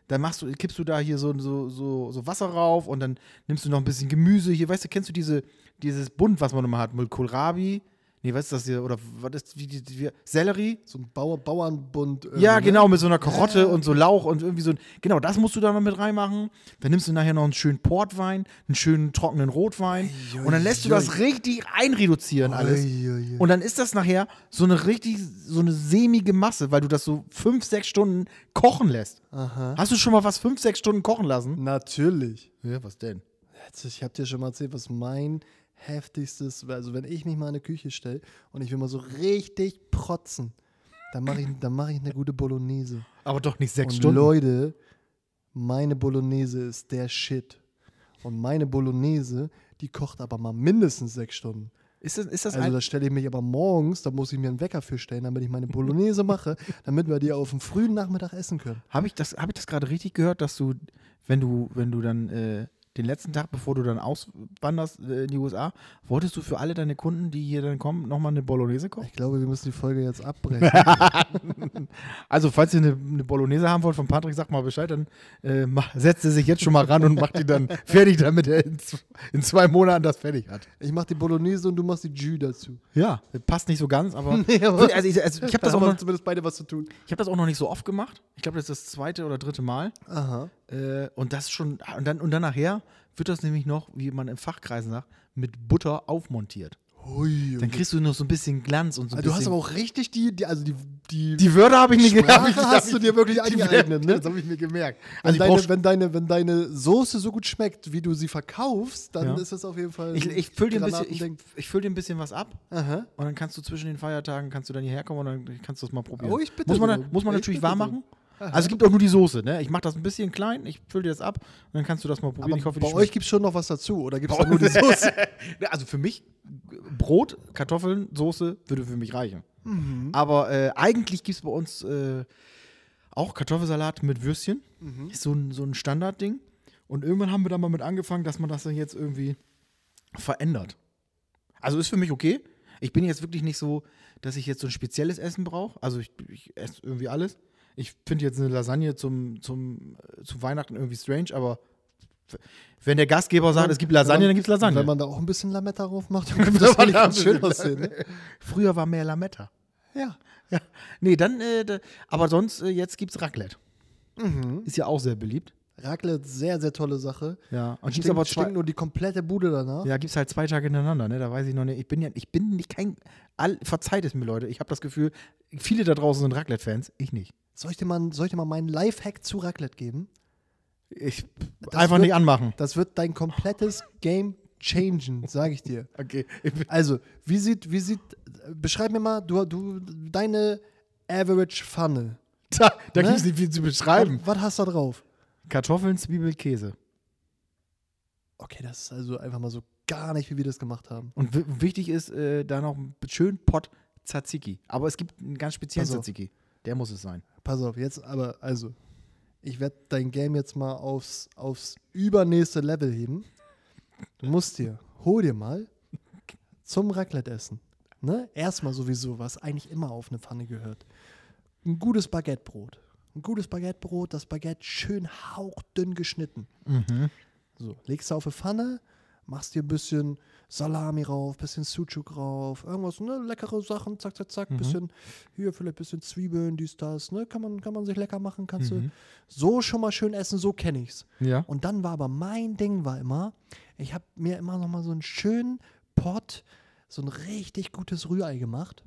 Dann machst du, kippst du da hier so, so, so, so Wasser rauf und dann nimmst du noch ein bisschen Gemüse hier, weißt du, kennst du diese, dieses Bund, was man immer hat, mit Kohlrabi? Nee, was ist das hier? Oder was ist, wie, wie, wie Sellerie? So ein Bauer, Bauernbund. Ja, ne? genau, mit so einer Karotte und so Lauch und irgendwie so ein. Genau, das musst du da noch mit reinmachen. Dann nimmst du nachher noch einen schönen Portwein, einen schönen trockenen Rotwein. Ui, und dann lässt du ui. das richtig einreduzieren alles. Ui. Und dann ist das nachher so eine richtig, so eine sämige Masse, weil du das so fünf, sechs Stunden kochen lässt. Aha. Hast du schon mal was fünf, sechs Stunden kochen lassen? Natürlich. Ja, was denn? Ich habe dir schon mal erzählt, was mein heftigstes, also wenn ich mich mal in eine Küche stelle und ich will mal so richtig protzen, dann mache ich, dann mach ich eine gute Bolognese. Aber doch nicht sechs und Stunden. Leute, meine Bolognese ist der Shit. Und meine Bolognese, die kocht aber mal mindestens sechs Stunden. Ist das, ist das Also da stelle ich mich aber morgens, da muss ich mir einen Wecker für stellen, damit ich meine Bolognese mache, damit wir die auf dem frühen Nachmittag essen können. Habe ich das, hab ich das gerade richtig gehört, dass du, wenn du, wenn du dann äh, den letzten Tag, bevor du dann auswanderst äh, in die USA, wolltest du für alle deine Kunden, die hier dann kommen, nochmal eine Bolognese kochen? Ich glaube, wir müssen die Folge jetzt abbrechen. Also, falls ihr eine, eine Bolognese haben wollt von Patrick, sagt mal Bescheid, dann äh, setzt er sich jetzt schon mal ran und macht die dann fertig, damit er in, in zwei Monaten das fertig hat. ich mach die Bolognese und du machst die Jus dazu. Ja, passt nicht so ganz, aber. Nee, aber- also ich, also ich habe das, Da auch noch- zumindest beide was zu tun. ich hab das auch noch nicht so oft gemacht. Ich glaube, das ist das zweite oder dritte Mal. Aha. Äh, und das schon. Und dann, und dann nachher wird das nämlich noch, wie man in Fachkreisen sagt, mit Butter aufmontiert. Hui. Dann kriegst du noch so ein bisschen Glanz und so ein Also du hast aber auch richtig die, die also die, die, die Wörter habe ich nicht hab ich- hast du dir wirklich angeeignet, ne? Das habe ich mir gemerkt. wenn, Also ich, deine, wenn, deine, wenn deine Soße so gut schmeckt, wie du sie verkaufst, dann Ja. ist das auf jeden Fall. ich, ich fülle dir ein bisschen, ich, ich füll dir ein bisschen was ab. Aha. Und dann kannst du zwischen den Feiertagen kannst du dann hierher kommen und dann kannst du das mal probieren. Oh, ich bitte muss man, muss man Ich natürlich warm drum. Also es gibt auch nur die Soße, ne? Ich mache das ein bisschen klein, ich fülle dir das ab und dann kannst du das mal probieren. Aber ich hoffe, bei euch gibt es schon noch was dazu, oder gibt es nur die Soße? schmeckt. Also für mich Brot, Kartoffeln, Soße würde für mich reichen. Mhm. Aber äh, eigentlich gibt es bei uns äh, auch Kartoffelsalat mit Würstchen. Mhm. Ist so ein, so ein Standardding. Und irgendwann haben wir dann mal mit angefangen, dass man das dann jetzt irgendwie verändert. Also ist für mich okay. Ich bin jetzt wirklich nicht so, dass ich jetzt so ein spezielles Essen brauche. Also ich, ich esse irgendwie alles. Ich finde jetzt eine Lasagne zum, zum, äh, zu Weihnachten irgendwie strange, aber wenn der Gastgeber sagt, es gibt Lasagne, dann gibt es Lasagne. Wenn man da auch ein bisschen Lametta drauf macht, dann könnte das eigentlich ganz schön aussehen. Ne? Früher war mehr Lametta. Ja. Ja. Nee, dann, äh, da, aber sonst, äh, jetzt gibt's Raclette. Mhm. Ist ja auch sehr beliebt. Raclette, sehr, sehr tolle Sache. Ja. Und Stinkt, aber zwei, stinkt nur die komplette Bude danach. ja, gibt's halt zwei Tage hintereinander, ne? Da weiß ich noch nicht. Ich bin ja, ich bin nicht kein, all, verzeiht es mir, Leute. Ich habe das Gefühl, viele da draußen sind Raclette-Fans, ich nicht. Soll ich dir mal, soll ich dir mal meinen Lifehack zu Raclette geben? Ich Das einfach wird- nicht anmachen. Das wird dein komplettes Game changen, sage ich dir. Okay. Also, wie sieht, wie sieht, beschreib mir mal, du, du, deine Average Funnel. da da Ne? gibt's nicht viel zu beschreiben. Was, was hast du da drauf? Kartoffeln, Zwiebel, Käse. Okay, das ist also einfach mal so gar nicht, wie wir das gemacht haben. Und wichtig ist, äh, da noch einen schönen Pot Tzatziki. Aber es gibt einen ganz speziellen Pass auf. Tzatziki. Der muss es sein. Pass auf, jetzt aber, also, ich werde dein Game jetzt mal aufs, aufs übernächste Level heben. Du musst dir, hol dir mal zum Raclette-Essen, ne? Erstmal sowieso, was eigentlich immer auf eine Pfanne gehört. Ein gutes Baguettebrot. Ein gutes Baguettebrot, das Baguette schön hauchdünn geschnitten. Mhm. So, legst du auf eine Pfanne, machst dir ein bisschen Salami rauf, bisschen Sucuk rauf, irgendwas, ne, leckere Sachen, zack, zack, zack, bisschen, hier vielleicht ein bisschen Zwiebeln, dies, das, ne, kann man, kann man sich lecker machen, kannst du so schon mal schön essen, so kenne ich's. Ja. Und dann war aber mein Ding war immer, ich habe mir immer noch mal so einen schönen Pot, so ein richtig gutes Rührei gemacht.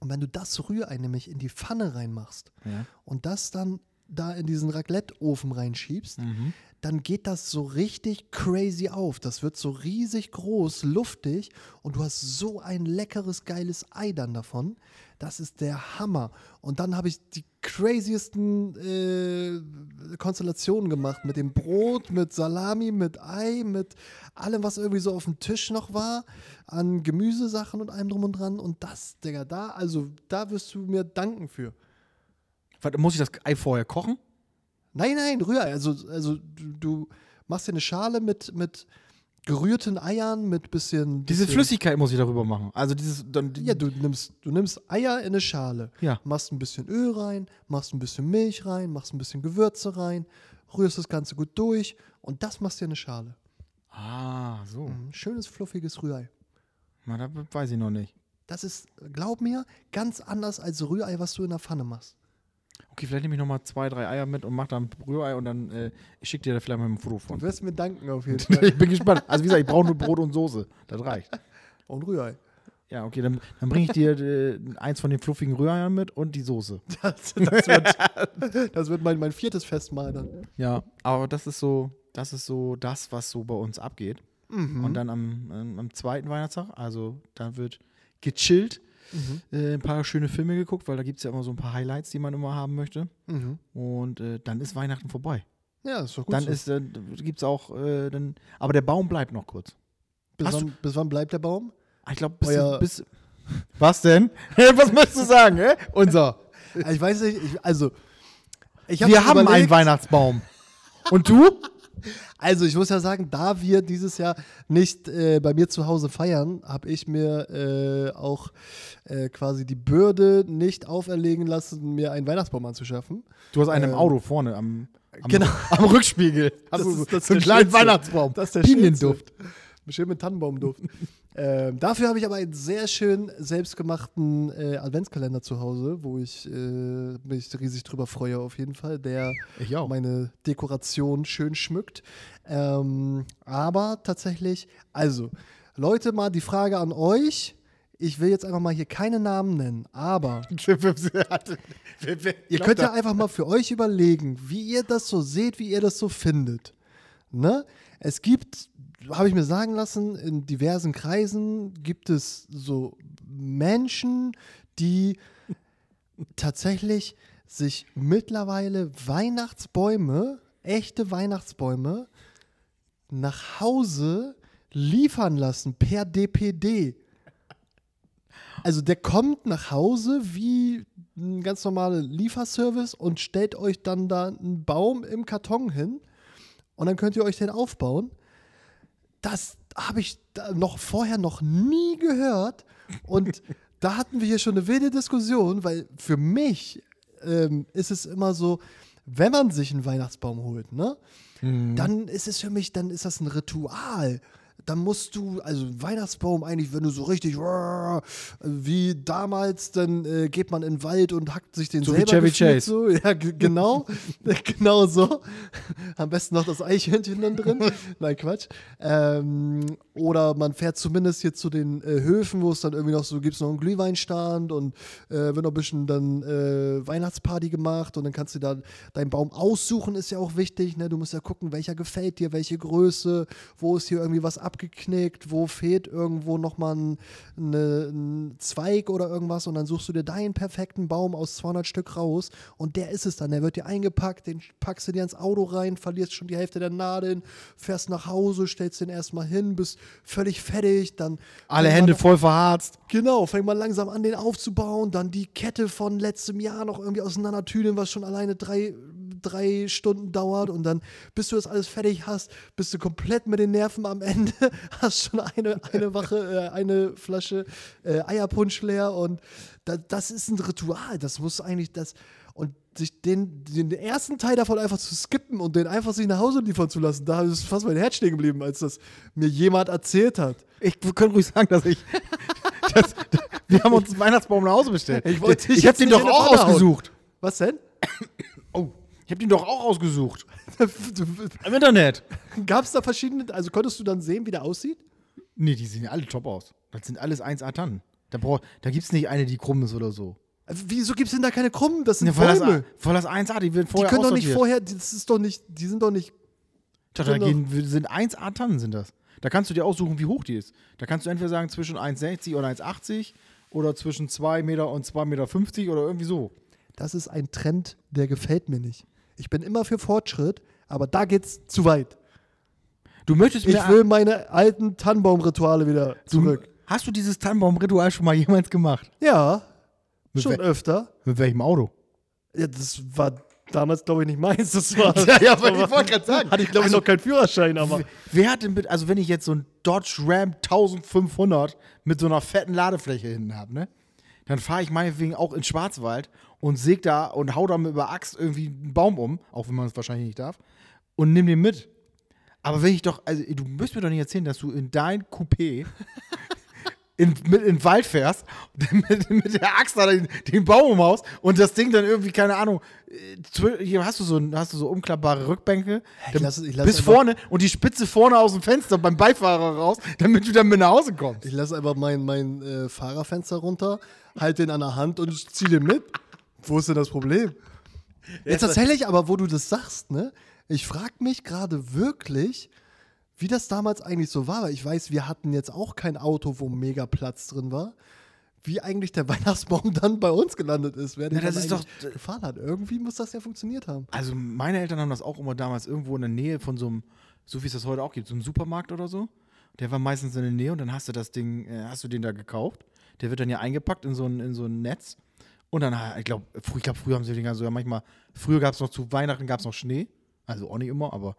Und wenn du das Rührei nämlich in die Pfanne reinmachst Ja. und das dann da in diesen Raclette-Ofen reinschiebst, dann geht das so richtig crazy auf. Das wird so riesig groß, luftig und du hast so ein leckeres, geiles Ei dann davon. Das ist der Hammer. Und dann habe ich die craziesten äh, Konstellationen gemacht mit dem Brot, mit Salami, mit Ei, mit allem, was irgendwie so auf dem Tisch noch war, an Gemüsesachen und allem drum und dran. Und das, Digga, da, also da wirst du mir danken für. Warte, muss ich das Ei vorher kochen? Nein, nein, Rührei. Also, also du, du machst dir eine Schale mit, mit gerührten Eiern, mit bisschen. Diese bisschen, Flüssigkeit muss ich darüber machen. Also dieses dann Ja, du nimmst, du nimmst Eier in eine Schale, Ja. machst ein bisschen Öl rein, machst ein bisschen Milch rein, machst ein bisschen Gewürze rein, rührst das Ganze gut durch und das machst du in eine Schale. Ah, so. Ein schönes, fluffiges Rührei. Na, da weiß ich noch nicht. Das ist, glaub mir, ganz anders als Rührei, was du in der Pfanne machst. Okay, vielleicht nehme ich noch mal zwei, drei Eier mit und mache dann Rührei und dann äh, ich schicke dir da vielleicht mal ein Foto Du von. wirst mir danken auf jeden Fall. ich bin gespannt. Also wie gesagt, ich brauche nur Brot und Soße. Das reicht. Und Rührei. Ja, okay, dann, dann bringe ich dir äh, eins von den fluffigen Rühreiern mit und die Soße. Das, das wird, das wird mein, mein viertes Festmahl dann. Ja, aber das ist so, das ist so das, was so bei uns abgeht. Mhm. Und dann am, am, am zweiten Weihnachtstag, also da wird gechillt, Mhm. äh, ein paar schöne Filme geguckt, weil da gibt es ja immer so ein paar Highlights, die man immer haben möchte. Mhm. Und äh, dann ist Weihnachten vorbei. Ja, ist doch gut. dann so. ist, äh, gibt es auch, äh, dann, aber der Baum bleibt noch kurz. bis, wann, bis wann bleibt der Baum? Ah, Ich glaube, bis, Euer- bis. Was denn? was möchtest du sagen, hä? Unser. Ich weiß nicht, ich, also. Ich hab Wir haben einen überlegt- Weihnachtsbaum. Und du? Also ich muss ja sagen, da wir dieses Jahr nicht äh, bei mir zu Hause feiern, habe ich mir äh, auch äh, quasi die Bürde nicht auferlegen lassen, mir einen Weihnachtsbaum anzuschaffen. Du hast einen im Ähm, Auto vorne am, am, genau. am Rückspiegel. Das Hast du ist- so, das ist so einen kleinen. Weihnachtsbaum. Das ist der Pinienduft. Schön mit Tannenbaumduft. Ähm, dafür habe ich aber einen sehr schön selbstgemachten äh, Adventskalender zu Hause, wo ich äh, mich riesig drüber freue auf jeden Fall, der meine Dekoration schön schmückt. Ähm, aber tatsächlich, also Leute, mal die Frage an euch. Ich will jetzt einfach mal hier keine Namen nennen, aber Ihr könnt ja einfach mal für euch überlegen, wie ihr das so seht, wie ihr das so findet. Ne? Es gibt, habe ich mir sagen lassen, in diversen Kreisen gibt es so Menschen, die tatsächlich sich mittlerweile Weihnachtsbäume, echte Weihnachtsbäume, nach Hause liefern lassen per DPD. Also der kommt nach Hause wie ein ganz normaler Lieferservice und stellt euch dann da einen Baum im Karton hin und dann könnt ihr euch den aufbauen. Das habe ich noch vorher noch nie gehört und da hatten wir hier schon eine wilde Diskussion, weil für mich ähm, ist es immer so, wenn man sich einen Weihnachtsbaum holt, ne, dann ist es für mich, dann ist das ein Ritual. Dann musst du, also Weihnachtsbaum eigentlich, wenn du so richtig wie damals, dann äh, geht man in den Wald und hackt sich den So wie selber Chevy gefühlt Chase. So. Ja, genau. genau so. Am besten noch das Eichhörnchen dann drin. Nein, Quatsch. Ähm, oder man fährt zumindest hier zu den äh, Höfen, wo es dann irgendwie noch so gibt, noch einen Glühweinstand und äh, wird noch ein bisschen dann äh, Weihnachtsparty gemacht und dann kannst du da deinen Baum aussuchen, ist ja auch wichtig. Ne? Du musst ja gucken, welcher gefällt dir, welche Größe, wo ist hier irgendwie was abgeknickt, wo fehlt irgendwo nochmal ein, ein Zweig oder irgendwas und dann suchst du dir deinen perfekten Baum aus 200 Stück raus und der ist es dann. Der wird dir eingepackt, den packst du dir ins Auto rein, verlierst schon die Hälfte der Nadeln, fährst nach Hause, stellst den erstmal hin, bist völlig fertig, dann Alle Hände man- voll verharzt. Genau, fängt man langsam an, den aufzubauen, dann die Kette von letztem Jahr noch irgendwie auseinandertüdeln, was schon alleine drei, drei Stunden dauert und dann, bis du das alles fertig hast, bist du komplett mit den Nerven am Ende, hast schon eine, eine Wache, äh, eine Flasche äh, Eierpunsch leer und da, das ist ein Ritual, das muss eigentlich das und sich den, den ersten Teil davon einfach zu skippen und den einfach sich nach Hause liefern zu lassen, da ist fast mein Herz stehen geblieben, als das mir jemand erzählt hat. Ich können ruhig sagen, dass ich. Das, wir haben uns einen Weihnachtsbaum nach Hause bestellt. Ich wollte dich ich habe den doch auch Pfanne hauen. ausgesucht. Was denn? Oh, ich habe den doch auch ausgesucht. Im Internet. Gab es da verschiedene, also konntest du dann sehen, wie der aussieht? Nee, die sehen ja alle top aus. Das sind alles 1A Tannen. Da, brauch- da gibt es nicht eine, die krumm ist oder so. Also, Wieso gibt es denn da keine Krummen? Das sind Ja, voll, das, Bäume. voll das 1A, die werden Die vorher können doch nicht vorher, das ist doch nicht, die sind doch nicht. Doch, da gehen, sind 1A Tannen sind das. Da kannst du dir aussuchen, wie hoch die ist. Da kannst du entweder sagen zwischen 1,60 oder 1,80 oder zwischen 2 Meter und 2,50 Meter oder irgendwie so. Das ist ein Trend, der gefällt mir nicht. Ich bin immer für Fortschritt, aber da geht's zu weit. Du möchtest Ich will meine alten Tannenbaumrituale wieder zurück. Hast du dieses Tannenbaum-Ritual schon mal jemals gemacht? Ja, Mit schon öfter. Mit welchem Auto? Ja, das war damals, glaube ich, nicht meins. Das war, Ja, ja, aber ich wollte gerade sagen. Hatte ich, glaube ich, Also- noch keinen Führerschein, aber. Wer hat denn bitte, also wenn ich jetzt so ein Dodge Ram 1500 mit so einer fetten Ladefläche hinten habe, ne? Dann fahre ich meinetwegen auch in Schwarzwald und säg da und hau da mit über Axt irgendwie einen Baum um, auch wenn man es wahrscheinlich nicht darf, und nimm den mit. Aber wenn ich doch, also du müsst mir doch nicht erzählen, dass du in dein Coupé in, mit in den Wald fährst, mit, mit der Axt da den, den Baum umhaust und das Ding dann irgendwie, keine Ahnung, äh, hier hast du so, hast du so umklappbare Rückbänke, dann lass- ich lass bis vorne und die Spitze vorne aus dem Fenster beim Beifahrer raus, damit du dann mit nach Hause kommst. Ich lasse einfach mein, mein äh, Fahrerfenster runter, halte den an der Hand und ziehe den mit. Wo ist denn das Problem? Jetzt tatsächlich, aber wo du das sagst, ne? Ich frage mich gerade wirklich, wie das damals eigentlich so war. Weil ich weiß, wir hatten jetzt auch kein Auto, wo mega Platz drin war. Wie eigentlich der Weihnachtsbaum dann bei uns gelandet ist, wer den Ja, das ist doch- gefahren hat. Irgendwie muss das ja funktioniert haben. Also meine Eltern haben das auch immer damals irgendwo in der Nähe von so einem, so wie es das heute auch gibt, so einem Supermarkt oder so. Der war meistens in der Nähe und dann hast du das Ding, äh, hast du den da gekauft. Der wird dann ja eingepackt in so ein, in so ein Netz. Und dann, äh, ich glaube, ich glaub, früher haben sie den so, ja manchmal, früher gab es noch zu Weihnachten gab es noch Schnee. Also auch nicht immer, aber.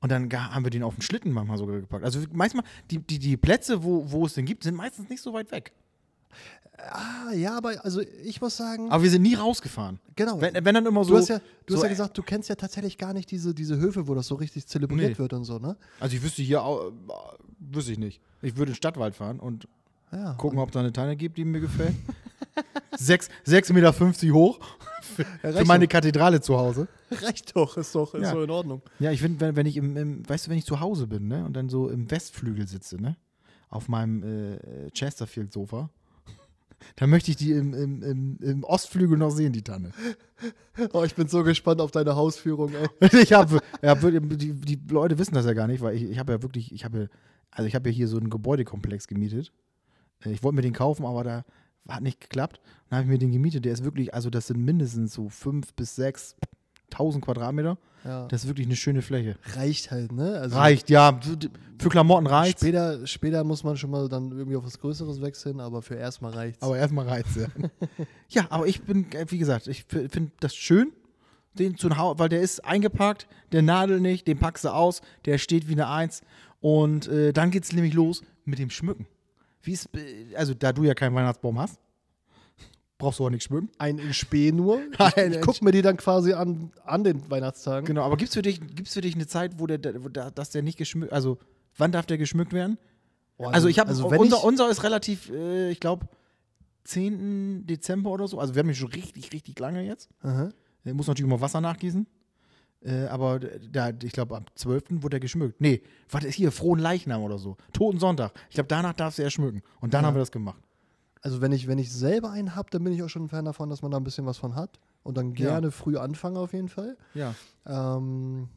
Und dann haben wir den auf den Schlitten manchmal sogar gepackt. Also manchmal, die, die, die Plätze, wo, wo es den gibt, sind meistens nicht so weit weg. Ah, ja, aber also ich muss sagen, Aber wir sind nie rausgefahren. genau. Wenn, wenn dann immer so. du hast ja, du so, hast ja gesagt, du kennst ja tatsächlich gar nicht diese, diese Höfe, wo das so richtig zelebriert Nee. wird und so, ne? Also ich wüsste hier auch, äh, wüsste ich nicht. Ich würde in den Stadtwald fahren und Ja. gucken, ob da eine Tanne gibt, die mir gefällt. Sechs- 6,50 Meter hoch für, für meine Kathedrale zu Hause. Reicht doch, ist doch, ist Ja. doch in Ordnung. Ja, ich finde, wenn, wenn ich im, im, weißt du, wenn ich zu Hause bin, ne, und dann so im Westflügel sitze, ne, auf meinem äh, Chesterfield-Sofa, dann möchte ich die im, im, im, im Ostflügel noch sehen, die Tanne. Oh, ich bin so gespannt auf deine Hausführung, ey. ich habe, ja, die, die Leute wissen das ja gar nicht, weil ich, ich habe ja wirklich, ich habe, also ich habe ja hier so einen Gebäudekomplex gemietet. Ich wollte mir den kaufen, aber da hat nicht geklappt. Dann habe ich mir den gemietet. Der ist wirklich, also das sind mindestens so fünf bis sechs tausend Quadratmeter. Ja. Das ist wirklich eine schöne Fläche. reicht halt, ne? Also Reicht, ja. Für Klamotten reicht. Später, später muss man schon mal dann irgendwie auf was Größeres wechseln, aber für erstmal reicht's. Aber erstmal reizt ja. ja, aber ich bin, äh, wie gesagt, ich finde das schön, den zu Hause, weil der ist eingepackt, der Nadel nicht, den packst du aus, der steht wie eine Eins. Und äh, dann geht's nämlich los mit dem Schmücken. Wie ist, äh, also da du ja keinen Weihnachtsbaum hast, brauchst du auch nicht schmücken. Ein in Spee nur. Ich, ich in guck mir die dann quasi an, an den Weihnachtstagen. Genau, aber gibt's für dich, gibt's für dich eine Zeit, wo der, der wo da, dass der nicht geschmückt, also wann darf der geschmückt werden? Oh, Also ich habe, also unser, unser ist relativ, äh, ich glaube, 10. Dezember oder so. Also wir haben ihn schon richtig, richtig lange jetzt. Aha. Er muss natürlich immer Wasser nachgießen. Äh, aber da, ich glaube, am 12. wurde er geschmückt. Nee, was ist hier? Frohen Leichnam oder so. Toten Sonntag. Ich glaube, danach darfst du er schmücken. Und dann Ja. haben wir das gemacht. Also wenn ich, wenn ich selber einen habe, dann bin ich auch schon ein Fan davon, dass man da ein bisschen was von hat. Und dann Ja. gerne früh anfangen auf jeden Fall. Ja. Ähm,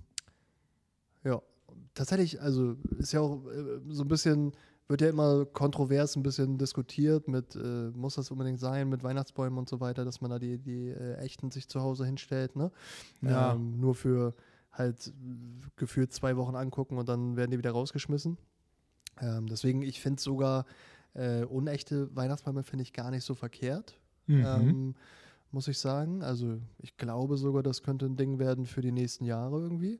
ja, tatsächlich, also ist ja auch äh, so ein bisschen, wird ja immer kontrovers ein bisschen diskutiert mit, äh, muss das unbedingt sein, mit Weihnachtsbäumen und so weiter, dass man da die, die äh, echten sich zu Hause hinstellt, ne? Ja. Ähm, nur für halt äh, gefühlt zwei Wochen angucken und dann werden die wieder rausgeschmissen. Ähm, deswegen, ich finde sogar äh, unechte Weihnachtsbäume finde ich gar nicht so verkehrt Mhm. ähm, muss ich sagen. Also ich glaube sogar, das könnte ein Ding werden für die nächsten Jahre irgendwie,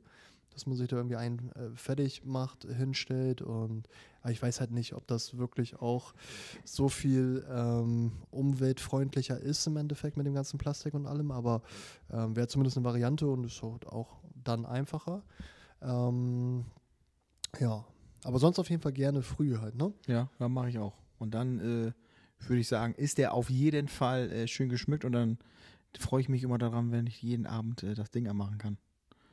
dass man sich da irgendwie einen äh, fertig macht, hinstellt und aber ich weiß halt nicht, ob das wirklich auch so viel ähm, umweltfreundlicher ist im Endeffekt mit dem ganzen Plastik und allem, aber ähm, wäre zumindest eine Variante und ist auch, auch dann einfacher. Ähm, ja, aber sonst auf jeden Fall gerne früh halt, ne? Ja, ja mache ich auch. Und dann äh, würde ich sagen, ist der auf jeden Fall äh, schön geschmückt und dann freue ich mich immer daran, wenn ich jeden Abend äh, das Ding anmachen kann.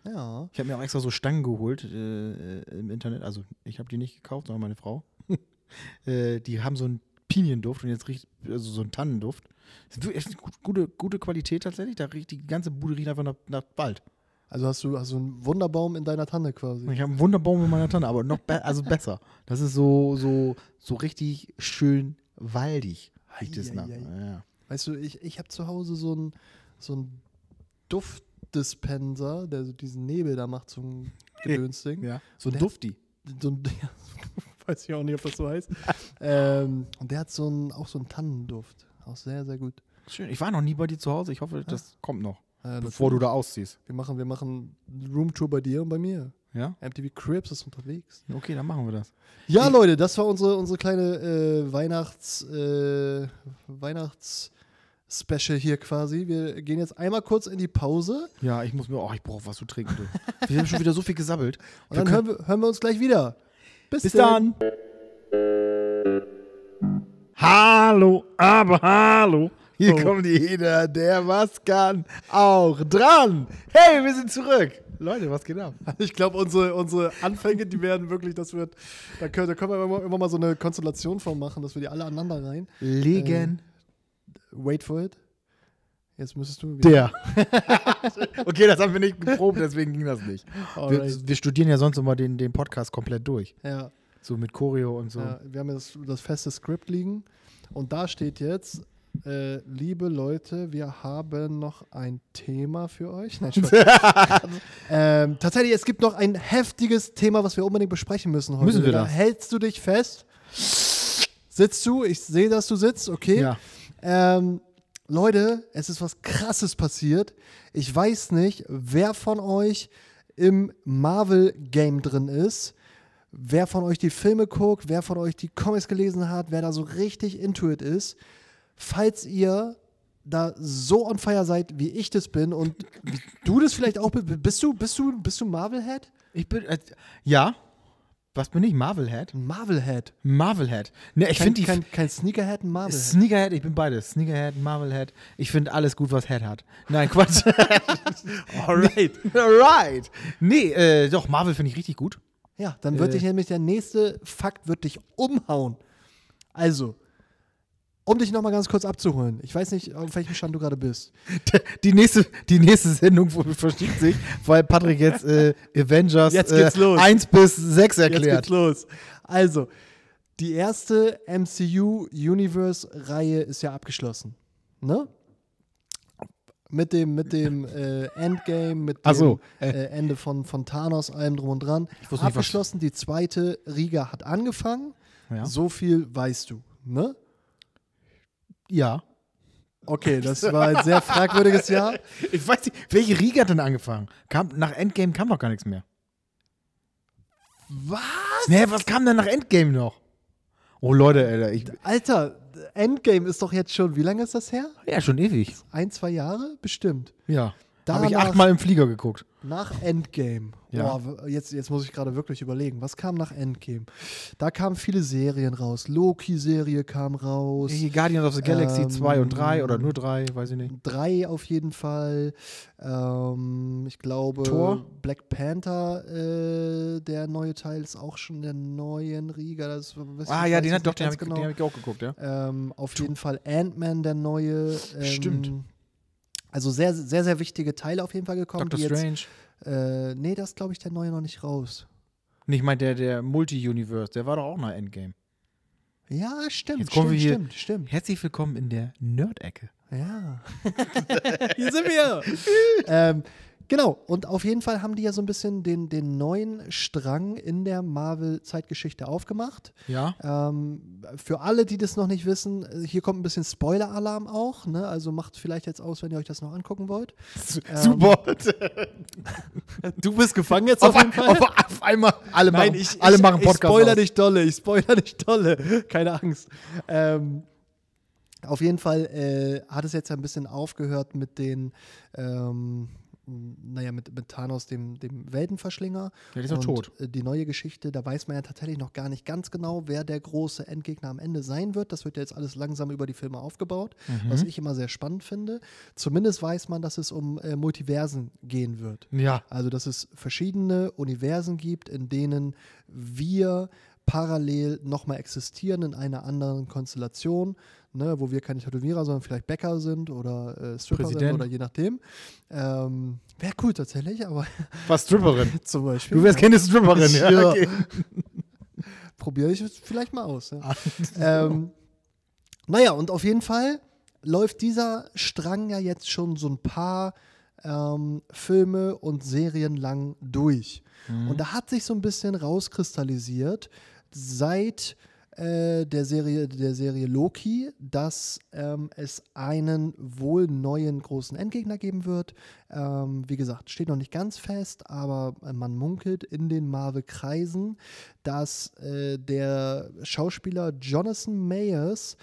Ja. Ich habe mir auch extra so Stangen geholt äh, äh, im Internet. Also ich habe die nicht gekauft, sondern meine Frau. äh, die haben so einen Pinienduft und jetzt riecht, also so einen Tannenduft. Das ist wirklich echt gut, gute, gute Qualität tatsächlich. Da riecht die ganze Bude riecht einfach nach, nach Wald. Also hast du, hast du einen Wunderbaum in deiner Tanne quasi. Ich habe einen Wunderbaum in meiner Tanne, aber noch be also besser. Das ist so, so, so richtig schön waldig. Riecht es nach. Ja. Weißt du, ich, ich habe zu Hause so einen so einen Duftdispenser, der so diesen Nebel da macht, ein Gedönsding. ja. So ein Dufti. So ein, ja, weiß ich auch nicht, ob das so heißt. ähm, und der hat so einen, auch so einen Tannenduft. Auch sehr, sehr gut. Schön. Ich war noch nie bei dir zu Hause. Ich hoffe, das kommt noch, Äh, bevor du da ausziehst. Wir machen, wir machen Roomtour bei dir und bei mir. Ja? MTV Cribs ist unterwegs. Okay, dann machen wir das. Ja, Ich- Leute, das war unsere, unsere kleine äh, Weihnachts, äh, Weihnachts-Special hier quasi. Wir gehen jetzt einmal kurz in die Pause Ja, ich muss mir, oh, ich brauche was zu trinken. Du. Wir haben schon wieder so viel gesabbelt. und dann hören wir, hören wir uns gleich wieder. Bis dann. Hallo, aber hallo. Hier Oh. kommt jeder, der was kann, auch dran. Hey, wir sind zurück. Leute, was geht ab? Ich glaube, unsere, unsere Anfänge, die werden wirklich, das wird, da können, da können wir immer, immer mal so eine Konstellation von machen, dass wir die alle aneinander rein. Legen. Wait for it. Jetzt müsstest du wieder. Der. okay, das haben wir nicht geprobt, deswegen ging das nicht. Wir, wir studieren ja sonst immer den, den Podcast komplett durch. Ja, So mit Choreo und so. ja, wir haben jetzt das feste Skript liegen und da steht jetzt, äh, liebe Leute, wir haben noch ein Thema für euch. Nein, ähm, tatsächlich, es gibt noch ein heftiges Thema, was wir unbedingt besprechen müssen heute. Müssen wir Da das? Hältst du dich fest? Sitzt du? Ich sehe, dass du sitzt, okay. Ja. Ähm, Leute, es ist was Krasses passiert. Ich weiß nicht, wer von euch im Marvel-Game drin ist. Wer von euch die Filme guckt, wer von euch die Comics gelesen hat, wer da so richtig into it ist, falls ihr da so on fire seid, wie ich das bin und du das vielleicht auch bist, bist du, bist du, bist du Marvel-Head? Ich bin, äh, ja. Was bin ich? Marvel-Head? Ein Marvel-Head. Marvel-Head. Ne, ich finde die. kein, kein Sneakerhead, ein Marvel-Head. Sneakerhead, ich bin beides. Sneakerhead, Marvel-Head. Ich finde alles gut, was Head hat. Nein, Quatsch. Alright. Alright. Nee, äh, doch, Marvel finde ich richtig gut. Ja, dann wird Äh. dich nämlich der nächste Fakt wird dich umhauen. Also, um dich nochmal ganz kurz abzuholen. Ich weiß nicht, auf welchem Stand du gerade bist. Die nächste, die nächste Sendung verschiebt sich, weil Patrick jetzt äh, Avengers Jetzt geht's äh, los. 1 bis 6 Jetzt erklärt. geht's los. Also, die erste MCU-Universe-Reihe ist ja abgeschlossen. Ne? Mit dem, mit dem äh, Endgame, mit dem so, äh, äh. Ende von, von Thanos, allem drum und dran. wusste nicht, abgeschlossen, die zweite Riga hat angefangen. Ja. So viel weißt du. Ne? Ja. Okay, das war ein sehr fragwürdiges Jahr. Ich weiß nicht, welche Riga hat denn angefangen? Kam, nach Endgame kam doch gar nichts mehr. Was? Nee, was kam denn nach Endgame noch? Oh Leute, Alter, ich, Alter, Endgame ist doch jetzt schon, wie lange ist das her? ja, schon ewig. Ein, zwei Jahre? Bestimmt. Ja. Habe ich achtmal im Flieger geguckt. Nach Endgame. Ja. Boah, jetzt, jetzt muss ich gerade wirklich überlegen. Was kam nach Endgame? Da kamen viele Serien raus. Loki-Serie kam raus. Die Guardians of the Galaxy Ähm, 2 und 3 oder nur 3, weiß ich nicht. Drei auf jeden Fall. Ähm, ich glaube, Thor? Black Panther, äh, der neue Teil, ist auch schon der neuen Riga. Das, Ah ich ja, den hat doch, den habe ich, genau. den hab ich auch geguckt, ja. Ähm, auf jeden Fall Ant-Man, der neue. Ähm, Stimmt. Also sehr, sehr, sehr wichtige Teile auf jeden Fall gekommen. Doctor Strange. Jetzt, äh, nee, das glaube ich der neue noch nicht raus. Nicht mal der, der Multi-Universe, der war doch auch nach Endgame. Ja, stimmt, Jetzt kommen stimmt, wir hier- stimmt, stimmt. Herzlich willkommen in der Nerd-Ecke. Ja. Hier sind wir. ähm, genau, und auf jeden Fall haben die ja so ein bisschen den, den neuen Strang in der Marvel-Zeitgeschichte aufgemacht. Ja. Ähm, für alle, die das noch nicht wissen, hier kommt ein bisschen Spoiler-Alarm auch. Ne? Also macht vielleicht jetzt aus, wenn ihr euch das noch angucken wollt. Super. Du bist gefangen jetzt auf, ein, auf, auf einmal, alle Nein, machen, ich, alle ich, machen ich Podcast. spoiler aus. dich dolle, ich spoiler dich dolle. Keine Angst. Ähm, auf jeden Fall äh, hat es jetzt ein bisschen aufgehört mit den, ähm, naja, mit, mit Thanos, dem, dem Weltenverschlinger. Ja, der ist tot. Die neue Geschichte, da weiß man ja tatsächlich noch gar nicht ganz genau, wer der große Endgegner am Ende sein wird. Das wird ja jetzt alles langsam über die Filme aufgebaut, Mhm. was ich immer sehr spannend finde. Zumindest weiß man, dass es um äh, Multiversen gehen wird. Ja. Also, dass es verschiedene Universen gibt, in denen wir parallel nochmal existieren in einer anderen Konstellation, ne, wo wir keine Tätowierer, sondern vielleicht Bäcker sind oder äh, Stripper sind oder je nachdem. Ähm, Wäre cool tatsächlich, aber Was Stripperin. zum Beispiel. Du wärst keine Stripperin, ja. Ja. Okay. Probiere ich es vielleicht mal aus. Ja. ähm, naja, und auf jeden Fall läuft dieser Strang ja jetzt schon so ein paar ähm, Filme und Serien lang durch. Und da hat sich so ein bisschen rauskristallisiert seit äh, der, Serie, der Serie Loki, dass ähm, es einen wohl neuen großen Endgegner geben wird. Ähm, wie gesagt, steht noch nicht ganz fest, aber äh, man munkelt in den Marvel-Kreisen, dass äh, der Schauspieler Jonathan Mayers,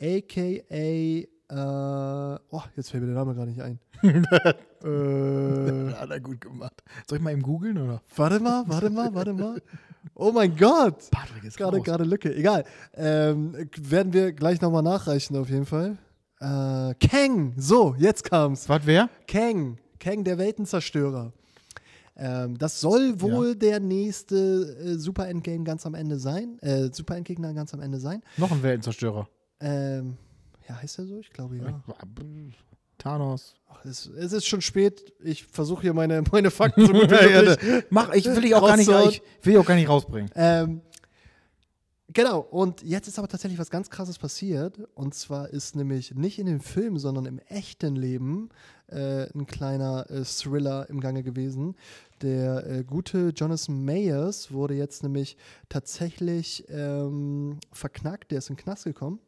aka äh, oh, jetzt fällt mir der Name gar nicht ein. äh, Hat er gut gemacht. Soll ich mal eben googeln, oder? warte mal, warte mal, warte mal. Oh mein Gott! Patrick ist Gerade, raus. gerade Lücke. Egal. Ähm, werden wir gleich nochmal nachreichen, auf jeden Fall. Äh, Kang! So, jetzt kam's. Was, wer? Kang. Kang, der Weltenzerstörer. Ähm, das soll wohl der nächste äh, Super Endgame ganz am Ende sein. Äh, Super Endgegner ganz am Ende sein. Noch ein Weltenzerstörer. Ähm, ja, heißt er so? Ich glaube ja. Thanos. Ach, es, es ist schon spät. Ich versuche hier meine, meine Fakten so gut wie möglich. Mach, ich will ich auch gar nicht, ich will auch gar nicht rausbringen. Ähm, genau, und jetzt ist aber tatsächlich was ganz krasses passiert. Und zwar ist nämlich nicht in dem Film, sondern im echten Leben äh, ein kleiner äh, Thriller im Gange gewesen. Der äh, gute Jonathan Mayers wurde jetzt nämlich tatsächlich ähm, verknackt, der ist in den Knast gekommen.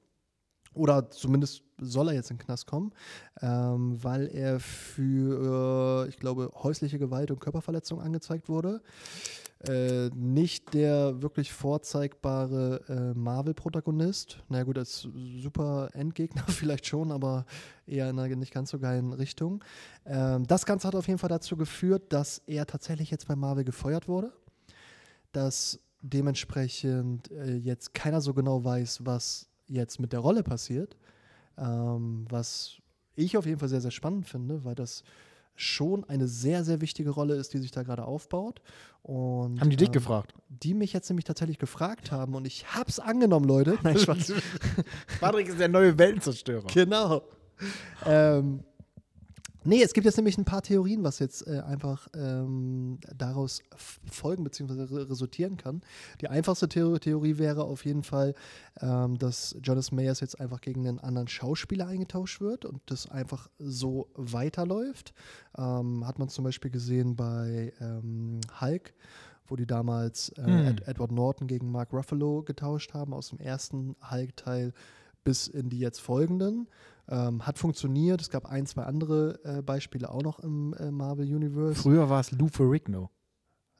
oder zumindest soll er jetzt in den Knast kommen, ähm, weil er für, äh, ich glaube, häusliche Gewalt und Körperverletzung angezeigt wurde. Äh, nicht der wirklich vorzeigbare äh, Marvel-Protagonist. Na naja, gut, als super Endgegner vielleicht schon, aber eher in einer nicht ganz so geilen Richtung. Ähm, das Ganze hat auf jeden Fall dazu geführt, dass er tatsächlich jetzt bei Marvel gefeuert wurde. Dass dementsprechend äh, jetzt keiner so genau weiß, was jetzt mit der Rolle passiert. Ähm, was ich auf jeden Fall sehr, sehr spannend finde, weil das schon eine sehr, sehr wichtige Rolle ist, die sich da gerade aufbaut. Und, haben die dich ähm, gefragt? Die mich jetzt nämlich tatsächlich gefragt haben und ich hab's angenommen, Leute. Nein, Spaß. Patrick ist der neue Weltenzerstörer. Genau. ähm, Nee, es gibt jetzt nämlich ein paar Theorien, was jetzt äh, einfach ähm, daraus folgen bzw. resultieren kann. Die einfachste The Theorie wäre auf jeden Fall, ähm, dass Jonas Mayers jetzt einfach gegen einen anderen Schauspieler eingetauscht wird und das einfach so weiterläuft. Ähm, hat man zum Beispiel gesehen bei ähm, Hulk wo die damals äh, hm. Ed Edward Norton gegen Mark Ruffalo getauscht haben, aus dem ersten Hulk-Teil bis in die jetzt folgenden. Ähm, hat funktioniert. Es gab ein, zwei andere äh, Beispiele auch noch im äh, Marvel Universe. Früher war es Lou Ferrigno.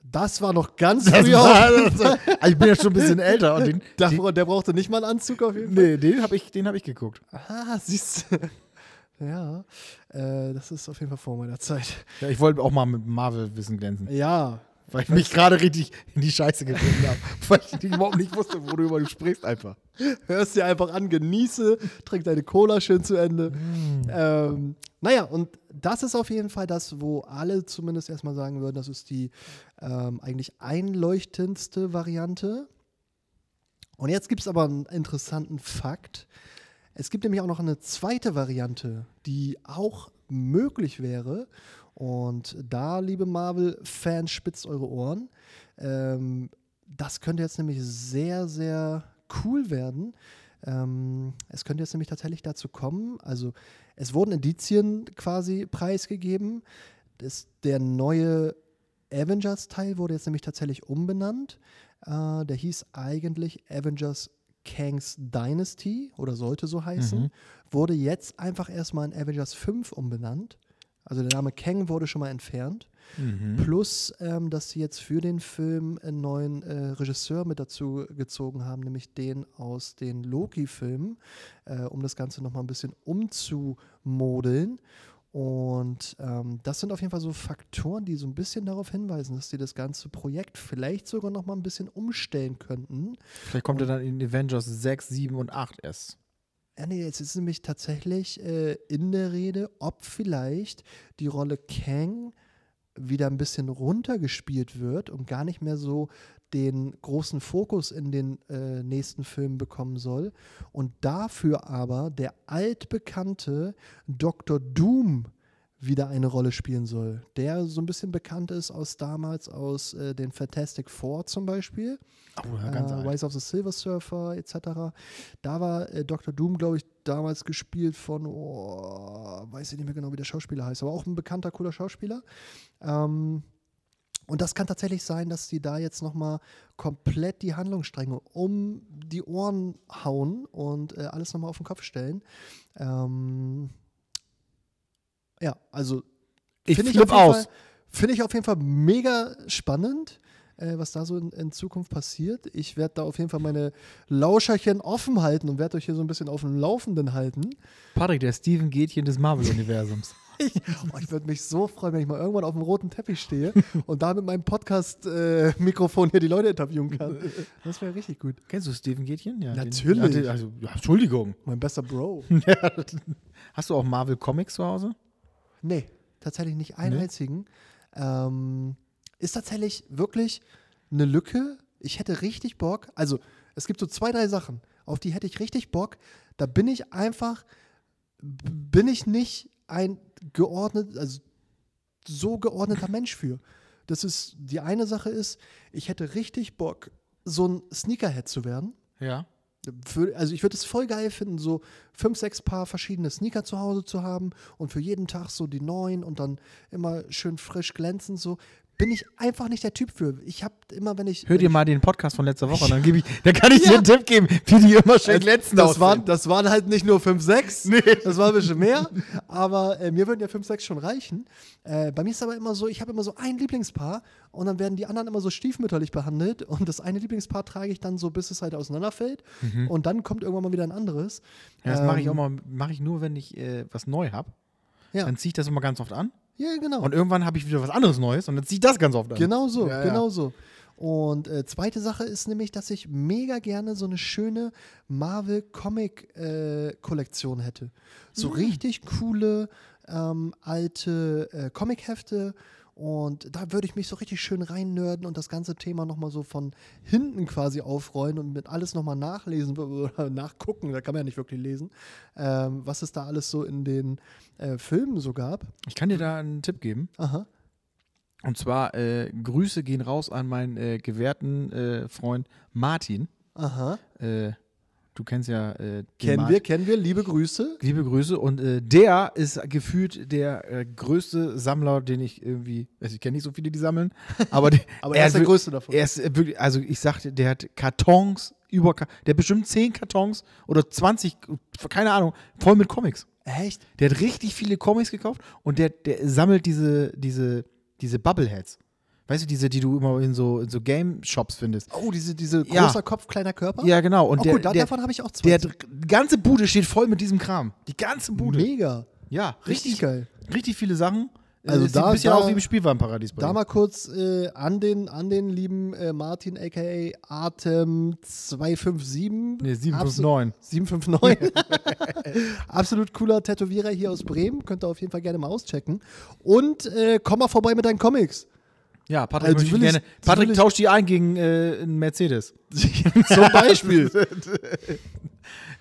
Das war noch ganz das früher. Also, ich bin ja schon ein bisschen älter. Und den, der, den, der brauchte nicht mal einen Anzug auf jeden Fall. Nee, den habe ich, hab ich geguckt. Ah, siehst du. Ja, äh, das ist auf jeden Fall vor meiner Zeit. Ja, ich wollte auch mal mit Marvel-Wissen glänzen. Ja, weil ich mich gerade richtig in die Scheiße gefunden habe. Weil ich überhaupt nicht wusste, worüber du sprichst einfach. Hörst dir einfach an, genieße, trink deine Cola schön zu Ende. Mm. Ähm, naja, und das ist auf jeden Fall das, wo alle zumindest erstmal sagen würden, das ist die ähm, eigentlich einleuchtendste Variante. Und jetzt gibt es aber einen interessanten Fakt. Es gibt nämlich auch noch eine zweite Variante, die auch möglich wäre. Und da, liebe Marvel-Fans, spitzt eure Ohren. Ähm, das könnte jetzt nämlich sehr, sehr cool werden. Ähm, es könnte jetzt nämlich tatsächlich dazu kommen, also es wurden Indizien quasi preisgegeben. Das, der neue Avengers-Teil wurde jetzt nämlich tatsächlich umbenannt. Äh, der hieß eigentlich Avengers Kangs Dynasty oder sollte so heißen. Mhm. Wurde jetzt einfach erstmal in Avengers 5 umbenannt. Also der Name Kang wurde schon mal entfernt. Mhm. Plus, ähm, dass sie jetzt für den Film einen neuen äh, Regisseur mit dazu gezogen haben, nämlich den aus den Loki-Filmen, äh, um das Ganze nochmal ein bisschen umzumodeln. Und ähm, das sind auf jeden Fall so Faktoren, die so ein bisschen darauf hinweisen, dass sie das ganze Projekt vielleicht sogar noch mal ein bisschen umstellen könnten. Vielleicht kommt er dann in Avengers 6, 7 und 8 s ja, nee, jetzt ist nämlich tatsächlich äh, in der Rede, ob vielleicht die Rolle Kang wieder ein bisschen runtergespielt wird und gar nicht mehr so den großen Fokus in den äh, nächsten Filmen bekommen soll. Und dafür aber der altbekannte Dr. Doom wieder eine Rolle spielen soll. Der so ein bisschen bekannt ist aus damals, aus äh, den Fantastic Four zum Beispiel. Oh, ja, ganz äh, Rise of the Silver Surfer etc. Da war äh, Dr. Doom, glaube ich, damals gespielt von, oh, weiß ich nicht mehr genau, wie der Schauspieler heißt, aber auch ein bekannter, cooler Schauspieler. Ähm, und das kann tatsächlich sein, dass sie da jetzt nochmal komplett die Handlungsstränge um die Ohren hauen und äh, alles nochmal auf den Kopf stellen. Ähm, ja, also finde ich, aus. Finde ich auf jeden Fall mega spannend, äh, was da so in, in Zukunft passiert. Ich werde da auf jeden Fall meine Lauscherchen offen halten und werde euch hier so ein bisschen auf dem Laufenden halten. Patrick, der Steven Gätchen des Marvel-Universums. ich, oh, ich würde mich so freuen, wenn ich mal irgendwann auf dem roten Teppich stehe und da mit meinem Podcast-Mikrofon äh, hier die Leute interviewen kann. Das wäre richtig gut. Kennst du Steven Gätchen? Ja, Natürlich. Den, also, ja, Entschuldigung. Mein bester Bro. Hast du auch Marvel Comics zu Hause? Nee, tatsächlich nicht einen nee. einzigen. Ähm, ist tatsächlich wirklich eine Lücke. Ich hätte richtig Bock. Also, es gibt so zwei, drei Sachen, auf die hätte ich richtig Bock. Da bin ich einfach, bin ich nicht ein geordnet, also so geordneter Mensch für. Das ist, die eine Sache ist, ich hätte richtig Bock, so ein Sneakerhead zu werden. Ja. Für, also ich würde es voll geil finden, so fünf, sechs Paar verschiedene Sneaker zu Hause zu haben und für jeden Tag so die neuen und dann immer schön frisch glänzend so. Bin ich einfach nicht der Typ für. Ich habe immer, wenn ich. Hör dir mal den Podcast von letzter Woche, dann, geb ich, dann kann ich dir einen Tipp geben, wie die immer schön letzten das waren, aussehen. das waren halt nicht nur 5, 6, das war ein bisschen mehr, aber äh, mir würden ja 5, 6 schon reichen. Äh, bei mir ist aber immer so, ich habe immer so ein Lieblingspaar und dann werden die anderen immer so stiefmütterlich behandelt und das eine Lieblingspaar trage ich dann so, bis es halt auseinanderfällt und dann kommt irgendwann mal wieder ein anderes. Ja, das mache ich Ähm, auch mal, mache ich nur, wenn ich äh, was neu habe. Ja. Dann ziehe ich das immer ganz oft an. Ja, genau. Und irgendwann habe ich wieder was anderes Neues und dann ziehe ich das ganz oft an. Genau so, Ja, ja. genau so. Und äh, zweite Sache ist nämlich, dass ich mega gerne so eine schöne Marvel Comic äh, Kollektion hätte. So richtig coole ähm, alte äh, Comic-Hefte. Und da würde ich mich so richtig schön reinnörden und das ganze Thema nochmal so von hinten quasi aufrollen und mit alles nochmal nachlesen oder nachgucken, da kann man ja nicht wirklich lesen, ähm, was es da alles so in den äh, Filmen so gab. Ich kann dir da einen Tipp geben. Aha. Und zwar, äh, Grüße gehen raus an meinen äh, gewährten äh, Freund Martin. Aha. Du kennst ja äh, Kennen Martin. wir, kennen wir. Liebe Grüße. Liebe Grüße. Und äh, der ist gefühlt der äh, größte Sammler, den ich irgendwie, also ich kenne nicht so viele, die sammeln, aber, die, Aber er ist der größte davon. Er ist äh, wirklich, also ich sagte, der hat Kartons über, der hat bestimmt 10 Kartons oder 20, keine Ahnung, voll mit Comics. Echt? Der hat richtig viele Comics gekauft und der, der sammelt diese, diese, diese Bubbleheads. Weißt du, diese, die du immer in so, in so Game-Shops findest. Oh, diese, diese Ja. großer Kopf, kleiner Körper? Ja, genau. Und oh, der, cool, da, der, davon habe ich auch zwei. der, die ganze Bude steht voll mit diesem Kram. Die ganze Bude. Mega. Ja, Richtig richtig, geil. richtig viele Sachen. Äh, Also es da- sieht ein bisschen da- aus wie im Spielwarenparadies Da mal kurz äh, an, den, an den lieben äh, Martin, a.k.a. Atem 257. Nee, Absolut- 759. 759. Absolut cooler Tätowierer hier aus Bremen. Könnt ihr auf jeden Fall gerne mal auschecken. Und äh, komm mal vorbei mit deinen Comics. Ja, Patrick, Also ich gerne. Patrick tauscht die ein gegen äh, einen Mercedes. Zum Beispiel.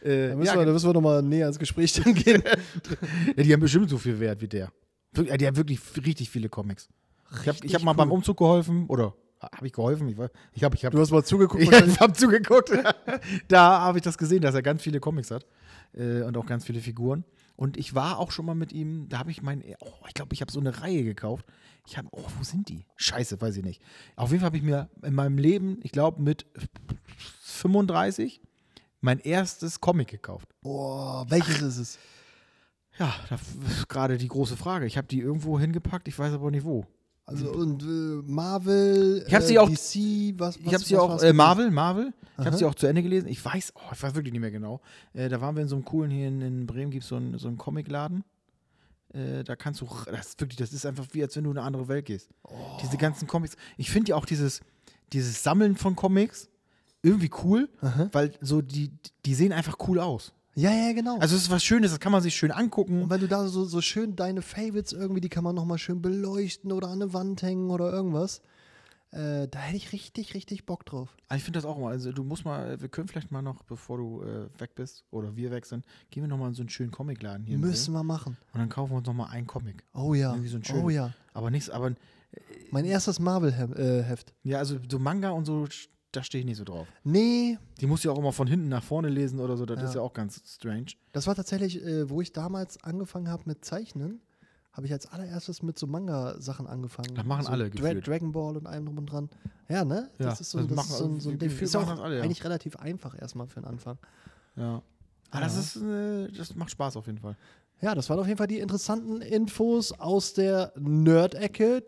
Äh, Da müssen, ja, wir, da müssen wir nochmal näher ins Gespräch dann gehen. ja, die haben bestimmt so viel Wert wie der. Äh, Die haben wirklich richtig viele Comics. Ich habe Richtig hab mal beim. Umzug geholfen. Oder habe ich geholfen? Ich, ich habe ich hab, Du hast mal zugeguckt. ich wahrscheinlich. hab zugeguckt. da habe ich das gesehen, dass er ganz viele Comics hat. Äh, und auch ganz viele Figuren. Und ich war auch schon mal mit ihm, da habe ich mein, oh, ich glaube, ich habe so eine Reihe gekauft. Ich habe, oh, wo sind die? Scheiße, weiß ich nicht. Auf jeden Fall habe ich mir in meinem Leben, ich glaube mit 35, mein erstes Comic gekauft. Boah, welches ist es? Ja, das ist gerade die große Frage. Ich habe die irgendwo hingepackt, ich weiß aber nicht wo. Also und äh, Marvel, Ich hab äh, sie auch- DC, was, was Ich habe sie was auch, äh? Marvel, Marvel, ich habe sie auch zu Ende gelesen. Ich weiß, oh, ich weiß wirklich nicht mehr genau. Äh, da waren wir in so einem coolen, hier in, in Bremen gibt es so einen, so einen Comicladen. Äh, da kannst du, das ist wirklich, das ist einfach wie, als wenn du in eine andere Welt gehst. Diese ganzen Comics. Ich finde ja auch dieses, dieses Sammeln von Comics irgendwie cool, Aha. weil so die, die sehen einfach cool aus. Ja, ja, genau. Also es ist was Schönes, das kann man sich schön und angucken. wenn du da so, so schön deine Favorites irgendwie, die kann man nochmal schön beleuchten oder an eine Wand hängen oder irgendwas. Äh, da hätte ich richtig, richtig Bock drauf. Aber Ich finde das auch immer. Also du musst mal, wir können vielleicht mal noch, bevor du äh, weg bist oder wir weg sind, gehen wir noch mal in so einen schönen Comicladen hier. Müssen wir machen. Und dann kaufen wir uns noch mal einen Comic. Oh ja. Irgendwie so ein schönes. oh ja. Aber nichts, aber Mein erstes Marvel-Heft. ja, also so Manga und so, da stehe ich nicht so drauf. nee, Die musst du ja auch immer von hinten nach vorne lesen oder so, das Ja. ist ja auch ganz strange. das war tatsächlich, äh, wo ich damals angefangen habe mit Zeichnen, habe ich als allererstes mit so Manga-Sachen angefangen. Das machen so alle Dra gefühlt. Dragon Ball und allem drum und dran. Ja, ne? Ja, das ist so, das das machen- ist so, ein- so ein Ding. Ist auch alle, ja. eigentlich relativ einfach erstmal für den Anfang. Ja. Aber das ist, äh, das macht Spaß auf jeden Fall. Ja, das waren auf jeden Fall die interessanten Infos aus der Nerd-Ecke.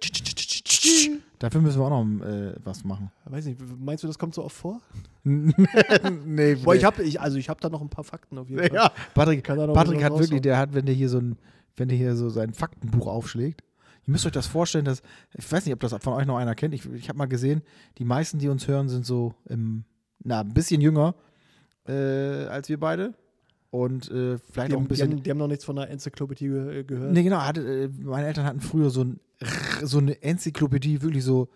Dafür müssen wir auch noch äh, was machen. Weiß nicht, meinst du, das kommt so oft vor? nee, Boah, ich habe, ich, also ich habe da noch ein paar Fakten auf jeden Fall. Ja, Patrick, Kann da noch Patrick hat wirklich, der hat, wenn der hier so ein, wenn der hier so sein Faktenbuch aufschlägt, ihr müsst euch das vorstellen, dass, ich weiß nicht, ob das von euch noch einer kennt, ich, ich habe mal gesehen, die meisten, die uns hören, sind so im, na, ein bisschen jünger äh, als wir beide. Und äh, vielleicht Die auch ein haben, die, bisschen, haben, die haben noch nichts von der Enzyklopädie ge gehört. nee, genau, hatte, äh, meine Eltern hatten früher so, ein, so eine Enzyklopädie, wirklich so,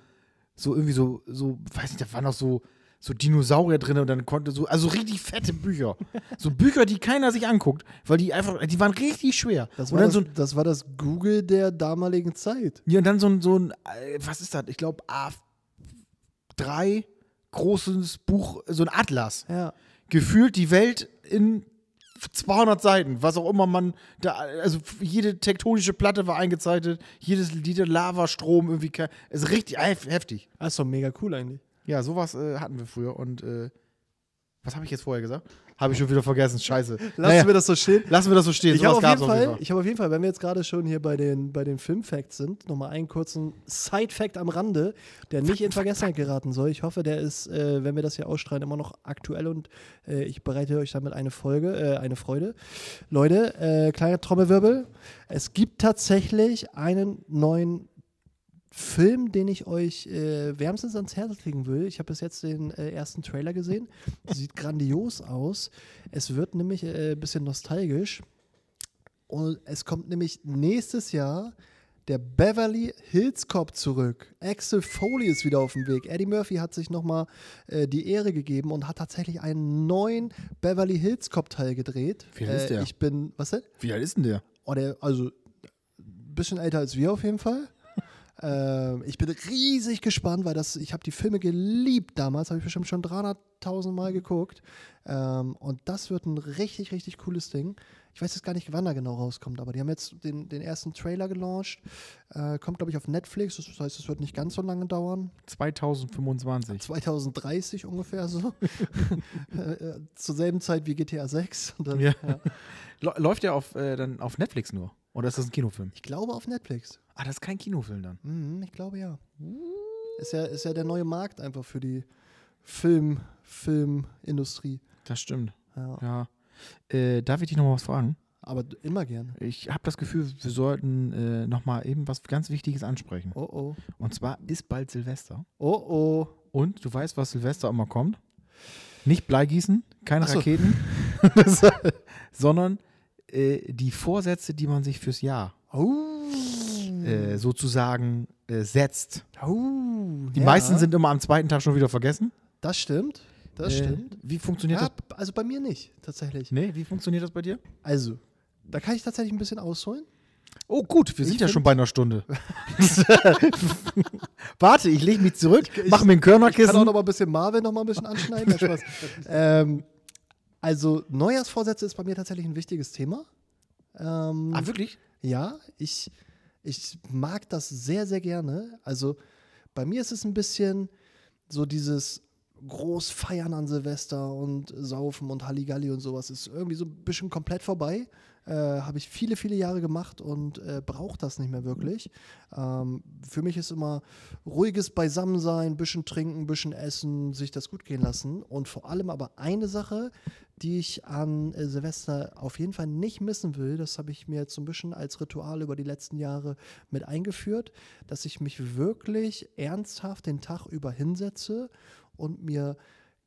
so irgendwie so, so, weiß nicht, da waren noch so, so Dinosaurier drin und dann konnte so, also richtig fette Bücher. so Bücher, die keiner sich anguckt, weil die einfach, die waren richtig schwer. Das war das, so ein, das war das Google der damaligen Zeit. ja, und dann so ein, so ein, äh, was ist das? Ich glaube, A3 großes Buch, so ein Atlas. Ja. Gefühlt die Welt in 200 Seiten, was auch immer man da, also jede tektonische Platte war eingezeichnet, jedes, jeder Lavastrom irgendwie, ist richtig hef- heftig. Das ist doch mega cool eigentlich. Ja, sowas äh, hatten wir früher und äh, was habe ich jetzt vorher gesagt? Habe ich schon wieder vergessen, scheiße. Lassen Naja, wir das so stehen. lassen wir das so stehen, Ich habe auf, jeden Fall, Fall. ich hab auf jeden Fall, wenn wir jetzt gerade schon hier bei den, bei den Filmfacts sind, nochmal einen kurzen Side-Fact am Rande, der nicht in Vergessenheit geraten soll. Ich hoffe, der ist, äh, wenn wir das hier ausstrahlen, immer noch aktuell und äh, ich bereite euch damit eine Folge, äh, eine Freude. Leute, äh, kleiner Trommelwirbel. Es gibt tatsächlich einen neuen Film, den ich euch äh, wärmstens ans Herz legen will. Ich habe bis jetzt den äh, ersten Trailer gesehen. Sieht grandios aus. Es wird nämlich äh, ein bisschen nostalgisch. Und es kommt nämlich nächstes Jahr der Beverly Hills Cop zurück. Axel Foley ist wieder auf dem Weg. Eddie Murphy hat sich nochmal äh, die Ehre gegeben und hat tatsächlich einen neuen Beverly Hills Cop Teil gedreht. Wie alt ist äh, der? Ich bin, was denn? Wie alt ist denn der? Oh, der, also ein bisschen älter als wir auf jeden Fall. Ähm, ich bin riesig gespannt, weil das, ich habe die Filme geliebt damals, habe ich bestimmt schon 300.000 Mal geguckt. Ähm, und das wird ein richtig, richtig cooles Ding. Ich weiß jetzt gar nicht, wann er genau rauskommt, aber die haben jetzt den, den ersten Trailer gelauncht. Äh, kommt, glaube ich, auf Netflix. Das heißt, es wird nicht ganz so lange dauern. 2025. 2030 ungefähr so. Äh, äh, zur selben Zeit wie GTA 6. Und dann, Ja. ja. Lä- Läuft der auf, äh, dann auf Netflix nur? Oder ist das ein Kinofilm? Ich glaube auf Netflix. Ah, das ist kein Kinofilm dann. Mhm, ich glaube ja. Ist ja, ist ja der neue Markt einfach für die Film, Filmindustrie. Das stimmt. Ja. Ja. Äh, darf ich dich noch mal was fragen? Aber immer gerne. Ich habe das Gefühl, wir sollten äh, noch mal eben was ganz Wichtiges ansprechen. Oh oh. Und zwar ist bald Silvester. Oh oh. Und du weißt, was Silvester immer kommt? Nicht Bleigießen, keine so. Raketen, sondern äh, die Vorsätze, die man sich fürs Jahr Oh. äh, sozusagen äh, setzt. oh. Die ja. meisten sind immer am zweiten Tag schon wieder vergessen. Das stimmt. Das Äh, stimmt. Wie funktioniert Ja, das? also bei mir nicht, tatsächlich. Nee, wie funktioniert das bei dir? Also, da kann ich tatsächlich ein bisschen ausholen. Oh, gut, wir Ich sind ja schon bei einer Stunde. Warte, ich lege mich zurück, Ich- mach mir ein Ich kann auch Körnerkissen. noch mal ein bisschen Marvel noch mal ein bisschen anschneiden. Ähm, also, Neujahrsvorsätze ist bei mir tatsächlich ein wichtiges Thema. Ähm, Ah, wirklich? Ja, ich, ich mag das sehr, sehr gerne. Also bei mir ist es ein bisschen so dieses groß feiern an Silvester und saufen und Halligalli und sowas ist irgendwie so ein bisschen komplett vorbei. Äh, Habe ich viele, viele Jahre gemacht und äh, brauche das nicht mehr wirklich. Ähm, für mich ist immer ruhiges Beisammensein, bisschen trinken, bisschen essen, sich das gut gehen lassen. Und vor allem aber eine Sache, die ich an äh, Silvester auf jeden Fall nicht missen will, das habe ich mir jetzt so ein bisschen als Ritual über die letzten Jahre mit eingeführt, dass ich mich wirklich ernsthaft den Tag über hinsetze und mir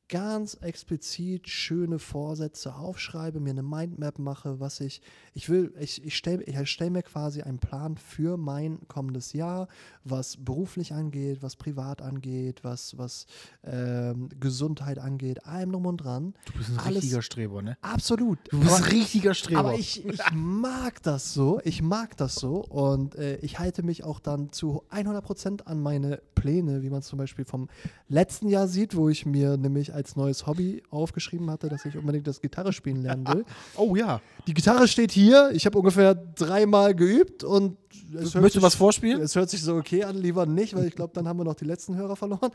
ganz explizit schöne Vorsätze aufschreibe, mir eine Mindmap mache, was ich, ich will, ich, ich stelle ich stell mir quasi einen Plan für mein kommendes Jahr, was beruflich angeht, was privat angeht, was, was ähm, Gesundheit angeht, allem drum und dran. Du bist ein Alles- richtiger Streber, ne? Absolut. Du bist Aber- ein richtiger Streber. aber ich, ich mag das so, ich mag das so und äh, ich halte mich auch dann zu 100% an meine Pläne, wie man es zum Beispiel vom letzten Jahr sieht, wo ich mir nämlich als neues Hobby aufgeschrieben hatte, dass ich unbedingt das Gitarre spielen lernen will. oh ja. Die Gitarre steht hier, ich habe ungefähr dreimal geübt und es hört, Möchtest du was vorspielen? es hört sich so okay an, lieber nicht, weil ich glaube, dann haben wir noch die letzten Hörer verloren.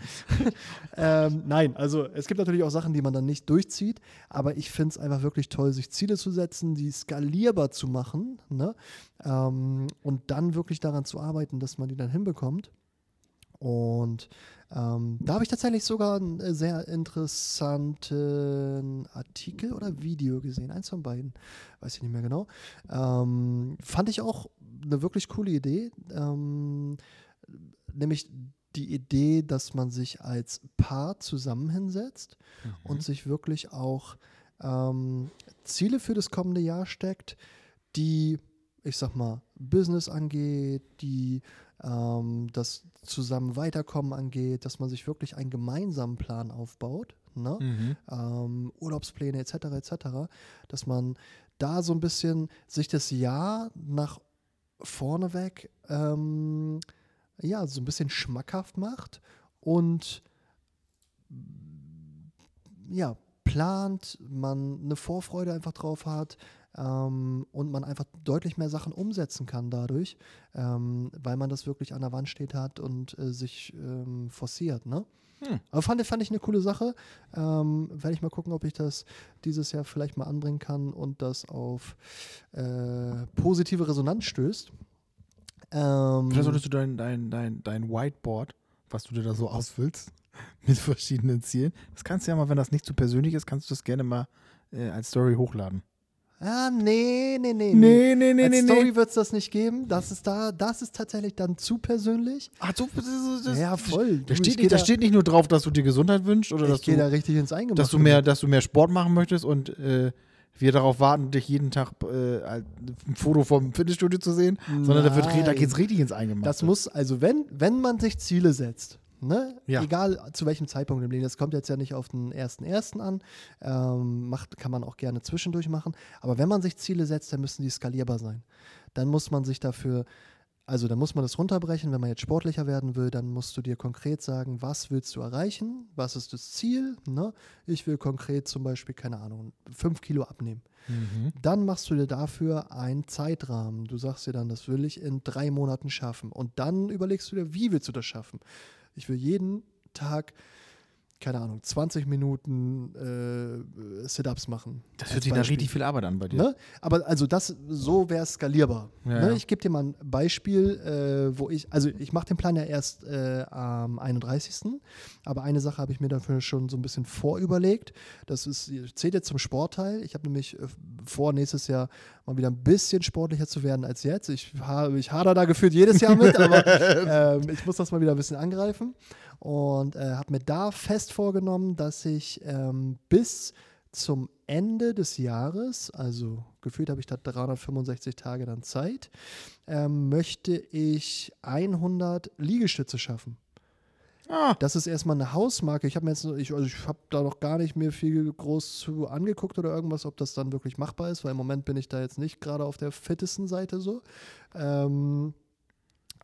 ähm, nein, also es gibt natürlich auch Sachen, die man dann nicht durchzieht, aber ich finde es einfach wirklich toll, sich Ziele zu setzen, die skalierbar zu machen ne? ähm, und dann wirklich daran zu arbeiten, dass man die dann hinbekommt. Und ähm, da habe ich tatsächlich sogar einen äh, sehr interessanten Artikel oder Video gesehen, eins von beiden, weiß ich nicht mehr genau. Ähm, fand ich auch eine wirklich coole Idee, ähm, nämlich die Idee, dass man sich als Paar zusammen hinsetzt und sich wirklich auch ähm, Ziele für das kommende Jahr steckt, die, ich sag mal, Business angeht, die ähm, das zusammen weiterkommen angeht, dass man sich wirklich einen gemeinsamen Plan aufbaut, ne? Mhm. ähm, Urlaubspläne etc. etc., dass man da so ein bisschen sich das Jahr nach vorne weg ähm, ja, so ein bisschen schmackhaft macht und ja, plant, man eine Vorfreude einfach drauf hat ähm, und man einfach deutlich mehr Sachen umsetzen kann dadurch, ähm, weil man das wirklich an der Wand steht hat und äh, sich ähm, forciert. Ne? Hm. Aber fand, fand ich eine coole Sache. Ähm, werde ich mal gucken, ob ich das dieses Jahr vielleicht mal anbringen kann und das auf äh, positive Resonanz stößt. Ähm, Vielleicht solltest du dein, dein, dein, dein Whiteboard, was du dir da so ausfüllst, mit verschiedenen Zielen. Das kannst du ja mal, wenn das nicht zu persönlich ist, kannst du das gerne mal äh, als Story hochladen. Ah, nee, nee, nee. Nee, nee, nee, Als nee, Story nee. wird es das nicht geben. Das ist da, das ist tatsächlich dann zu persönlich. Ach so, das, das, ja, voll. Da steht, nicht, da da, steht nicht nur drauf, dass du dir Gesundheit wünschst oder dass du, da richtig ins Eingemachte. dass, du mehr, dass du mehr Sport machen möchtest und äh, wir darauf warten, dich jeden Tag äh, ein Foto vom Fitnessstudio zu sehen, sondern da, wird, da Nein. geht es richtig ins Eingemachte. Das muss, also wenn, wenn man sich Ziele setzt, ne, Ja. egal zu welchem Zeitpunkt im Leben, das kommt jetzt ja nicht auf den ersten ersten an, ähm, macht, kann man auch gerne zwischendurch machen, aber wenn man sich Ziele setzt, dann müssen die skalierbar sein. Dann muss man sich dafür, also dann muss man das runterbrechen, wenn man jetzt sportlicher werden will, dann musst du dir konkret sagen, was willst du erreichen, was ist das Ziel, ne? Ich will konkret zum Beispiel, keine Ahnung, fünf Kilo abnehmen. Mhm. Dann machst du dir dafür einen Zeitrahmen. Du sagst dir dann, das will ich in drei Monaten schaffen. Und dann überlegst du dir, wie willst du das schaffen? Ich will jeden Tag, keine Ahnung, 20 Minuten äh, Sit-Ups machen. Das hört sich Beispiel. richtig viel Arbeit an bei dir. Ne? Aber also das, so wäre es skalierbar. Ja, ne? ja. Ich gebe dir mal ein Beispiel, äh, wo ich, also ich mache den Plan ja erst äh, am 31. Aber eine Sache habe ich mir dafür schon so ein bisschen vorüberlegt. Das ist, zählt jetzt zum Sportteil. Ich habe nämlich äh, vor, nächstes Jahr mal wieder ein bisschen sportlicher zu werden als jetzt. Ich, habe, ich hader da gefühlt jedes Jahr mit, aber ähm, ich muss das mal wieder ein bisschen angreifen. Und äh, habe mir da fest vorgenommen, dass ich ähm, bis zum Ende des Jahres, also gefühlt habe ich da 365 Tage dann Zeit, ähm, möchte ich 100 Liegestütze schaffen. Ah, Das ist erstmal eine Hausmarke. Ich habe mir jetzt, ich, also ich habe da noch gar nicht mir viel groß zu angeguckt oder irgendwas, ob das dann wirklich machbar ist, weil im Moment bin ich da jetzt nicht gerade auf der fittesten Seite so. Ähm,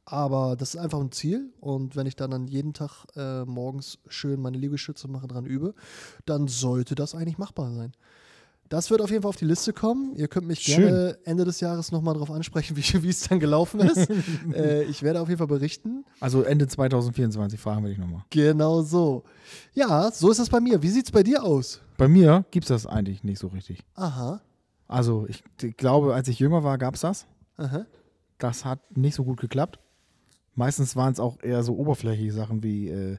aber das ist einfach ein Ziel und wenn ich dann, dann jeden Tag äh, morgens schön meine Liegestütze mache, dran übe, dann sollte das eigentlich machbar sein. Das wird auf jeden Fall auf die Liste kommen. Ihr könnt mich Schön. gerne Ende des Jahres nochmal darauf ansprechen, wie es dann gelaufen ist. äh, ich werde auf jeden Fall berichten. also Ende 2024 fragen wir dich nochmal. Genau so. Ja, so ist es bei mir. Wie sieht es bei dir aus? Bei mir gibt es das eigentlich nicht so richtig. Aha. Also ich g- glaube, als ich jünger war, gab es das. Aha. Das hat nicht so gut geklappt. Meistens waren es auch eher so oberflächliche Sachen wie äh,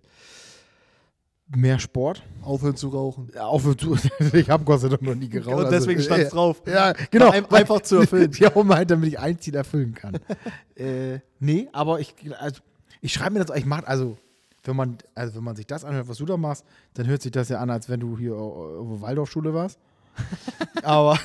mehr Sport. Aufhören zu rauchen. Ja, Auf, ich habe Gott sei Dank noch nie geraucht. Und deswegen also, stand äh, es drauf. Ja, genau. Ein- einfach zu erfüllen. ja, um halt, damit ich ein Ziel erfüllen kann. äh, nee, aber ich, also, ich schreibe mir das, ich mache, also, wenn man, also, wenn man sich das anhört, was du da machst, dann hört sich das ja an, als wenn du hier auf der Waldorfschule warst. aber,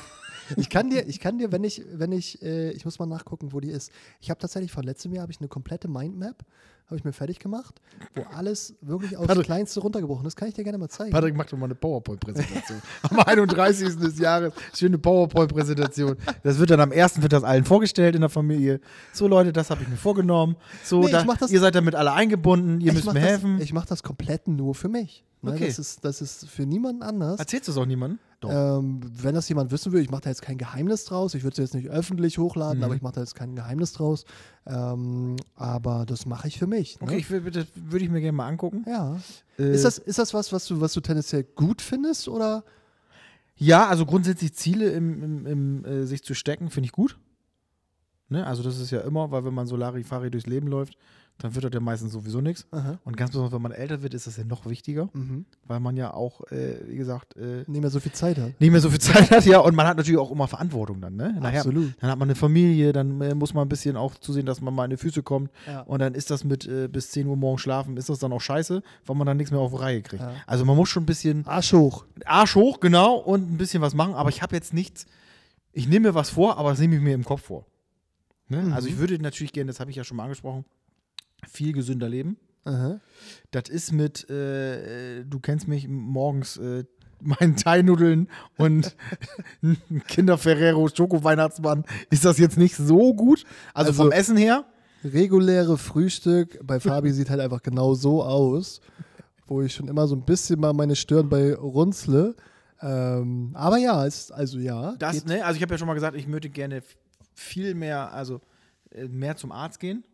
Ich kann dir, ich kann dir, wenn ich, wenn ich, äh, ich muss mal nachgucken, wo die ist. Ich habe tatsächlich von letztem Jahr habe ich eine komplette Mindmap, habe ich mir fertig gemacht, wo alles wirklich aufs Patrick. Kleinste runtergebrochen ist. Kann ich dir gerne mal zeigen. Patrick macht doch mal eine PowerPoint-Präsentation. am 31. des Jahres, schöne PowerPoint-Präsentation. Das wird dann am 1. wird das allen vorgestellt in der Familie. So, Leute, das habe ich mir vorgenommen. So, Nee, ich da, mach das- ihr seid damit alle eingebunden, ihr müsst mir das, helfen. Ich mache das komplett nur für mich. Ne? Okay. Das, ist, das ist für niemanden anders. Erzählst du es auch niemandem? Ähm, wenn das jemand wissen will, ich mache da jetzt kein Geheimnis draus. Ich würde es jetzt nicht öffentlich hochladen, Mhm. aber ich mache da jetzt kein Geheimnis draus. Ähm, aber das mache ich für mich. Ne? Okay, ich bitte, würde ich mir gerne mal angucken. Ja. Äh, Ist, das, ist das was, was du, was du tendenziell gut findest? Oder? Ja, also grundsätzlich Ziele im, im, im äh, sich zu stecken, finde ich gut. Ne? Also das ist ja immer, weil wenn man so Larifari durchs Leben läuft, dann wird das ja meistens sowieso nichts. Aha. Und ganz besonders, wenn man älter wird, ist das ja noch wichtiger, Mhm. weil man ja auch, äh, wie gesagt, äh, Nicht mehr so viel Zeit hat. nicht mehr so viel Zeit hat, ja, und man hat natürlich auch immer Verantwortung dann, ne? Nachher, Absolut. Dann hat man eine Familie, dann äh, muss man ein bisschen auch zusehen, dass man mal an die Füße kommt. Ja. Und dann ist das mit äh, bis 10 Uhr morgens schlafen, ist das dann auch scheiße, weil man dann nichts mehr auf die Reihe kriegt. Ja. Also man muss schon ein bisschen Arsch hoch. Arsch hoch, genau, und ein bisschen was machen, aber ich habe jetzt nichts, ich nehme mir was vor, aber das nehme ich mir im Kopf vor. Ne? Mhm. Also ich würde natürlich gerne, das habe ich ja schon mal angesprochen, viel gesünder leben. Aha. Das ist mit, äh, äh, du kennst mich, morgens äh, meinen Thai-Nudeln und ein Kinder Ferrero Schoko-Weihnachtsmann, ist das jetzt nicht so gut. Also, Also- vom Essen her. Reguläre Frühstück bei Fabi sieht halt einfach genau so aus, wo ich schon immer so ein bisschen mal meine Stirn bei runzle. Ähm, aber ja, ist, also ja. Das, ne, also ich habe ja schon mal gesagt, ich möchte gerne viel mehr, also äh, mehr zum Arzt gehen.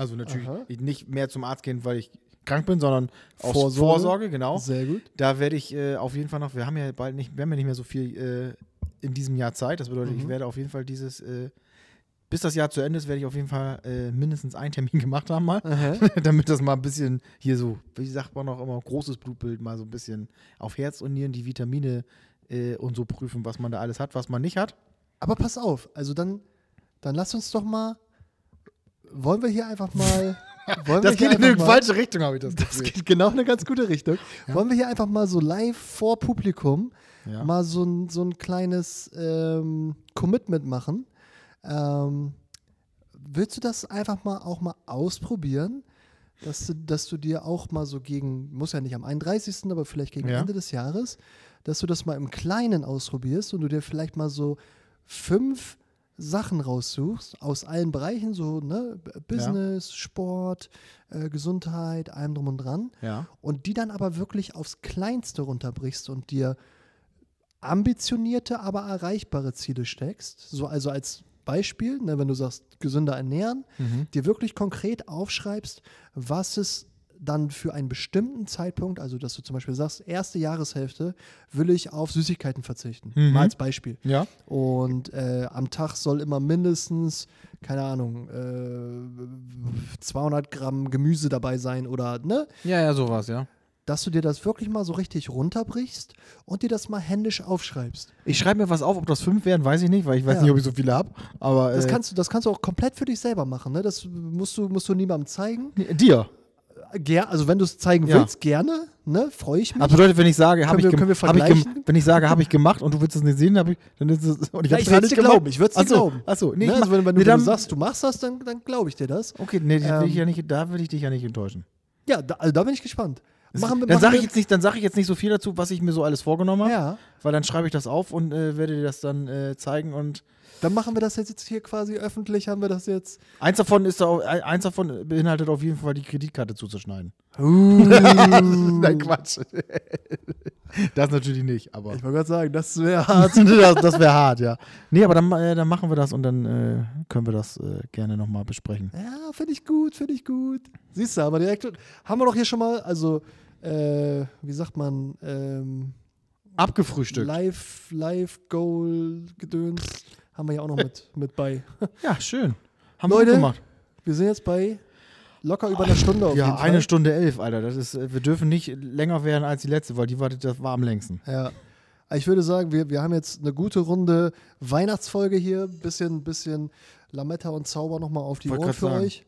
Also natürlich Aha. nicht mehr zum Arzt gehen, weil ich krank bin, sondern aus Vorsorge. Vorsorge, genau. Sehr gut. Da werde ich äh, auf jeden Fall noch, wir haben ja bald nicht, wir haben ja nicht mehr so viel äh, in diesem Jahr Zeit. Das bedeutet, ich Mhm. werde auf jeden Fall dieses, äh, bis das Jahr zu Ende ist, werde ich auf jeden Fall äh, mindestens einen Termin gemacht haben mal. damit das mal ein bisschen hier so, wie sagt man auch immer, großes Blutbild mal so ein bisschen auf Herz und Nieren die Vitamine äh, und so prüfen, was man da alles hat, was man nicht hat. Aber pass auf, also dann, dann lass uns doch mal. Wollen wir hier einfach mal. Das geht in eine falsche Richtung, habe ich das Das Gefühl. geht genau in eine ganz gute Richtung. Wollen wir hier einfach mal so live vor Publikum Ja. mal so ein, so ein kleines ähm, Commitment machen? Ähm, willst du das einfach mal auch mal ausprobieren? Dass du, dass du dir auch mal so gegen, muss ja nicht am 31., aber vielleicht gegen Ja. Ende des Jahres, dass du das mal im Kleinen ausprobierst und du dir vielleicht mal so fünf Sachen raussuchst aus allen Bereichen, so ne, Business, Sport, äh, Gesundheit, allem drum und dran Ja. und die dann aber wirklich aufs Kleinste runterbrichst und dir ambitionierte, aber erreichbare Ziele steckst. So also als Beispiel, ne, wenn du sagst, gesünder ernähren, Mhm. dir wirklich konkret aufschreibst, was es dann für einen bestimmten Zeitpunkt, also dass du zum Beispiel sagst, erste Jahreshälfte will ich auf Süßigkeiten verzichten. Mhm. Mal als Beispiel. Ja. Und äh, am Tag soll immer mindestens, keine Ahnung, äh, 200 Gramm Gemüse dabei sein oder, ne? Ja, ja, sowas, ja. Dass du dir das wirklich mal so richtig runterbrichst und dir das mal händisch aufschreibst. Ich schreibe mir was auf, ob das fünf werden, weiß ich nicht, weil ich weiß Ja. nicht, ob ich so viele habe. Aber Das äh, kannst, du, das kannst du auch komplett für dich selber machen. Ne? Das musst du, musst du niemandem zeigen. dir. Ger also wenn du es zeigen Ja. willst, gerne. Ne? Freue ich mich. Das bedeutet, wenn ich sage, habe ich, wir- wir hab ich wenn ich sage, habe ich gemacht und du willst es nicht sehen, hab ich, dann ist es und ich Ja, ich dir gemacht. glauben, ich würd's dir Ach so, glauben. Ach so, nee, ne? also wenn, wenn nee, du, dann, wenn du sagst, du machst das, dann, dann glaube ich dir das. Okay, nee, das will ich Ähm, ja nicht, da will ich dich ja nicht enttäuschen. Ja, da, also da bin ich gespannt. Machen wir, dann sage ich jetzt nicht, dann sage ich jetzt nicht so viel dazu, was ich mir so alles vorgenommen habe, Ja, weil dann schreibe ich das auf und äh, werde dir das dann äh, zeigen und dann machen wir das jetzt hier quasi öffentlich, haben wir das jetzt. eins davon ist auch, ein- eins davon beinhaltet auf jeden Fall die Kreditkarte zuzuschneiden. Uh, Nein, Quatsch. das natürlich nicht, aber ich wollte gerade sagen, das wäre hart. das, das wäre hart, ja. Nee, aber dann, äh, dann machen wir das und dann äh, können wir das äh, gerne nochmal besprechen. Ja, finde ich gut, finde ich gut. Siehst du, aber direkt haben wir doch hier schon mal, also, äh, wie sagt man, ähm, Abgefrühstückt. Live, Live Goal Gedöns haben wir ja auch noch mit, mit bei. Ja, schön. Haben Leute, wir gemacht. Wir sind jetzt bei locker über einer Stunde auf jeden Ja, eine Stunde elf, Alter. Das ist, äh, wir dürfen nicht länger werden als die letzte, weil die war, das war am längsten. Ja. Ich würde sagen, wir, wir haben jetzt eine gute Runde Weihnachtsfolge hier. Bisschen, bisschen Lametta und Zauber nochmal auf die Ohren für sagen. euch.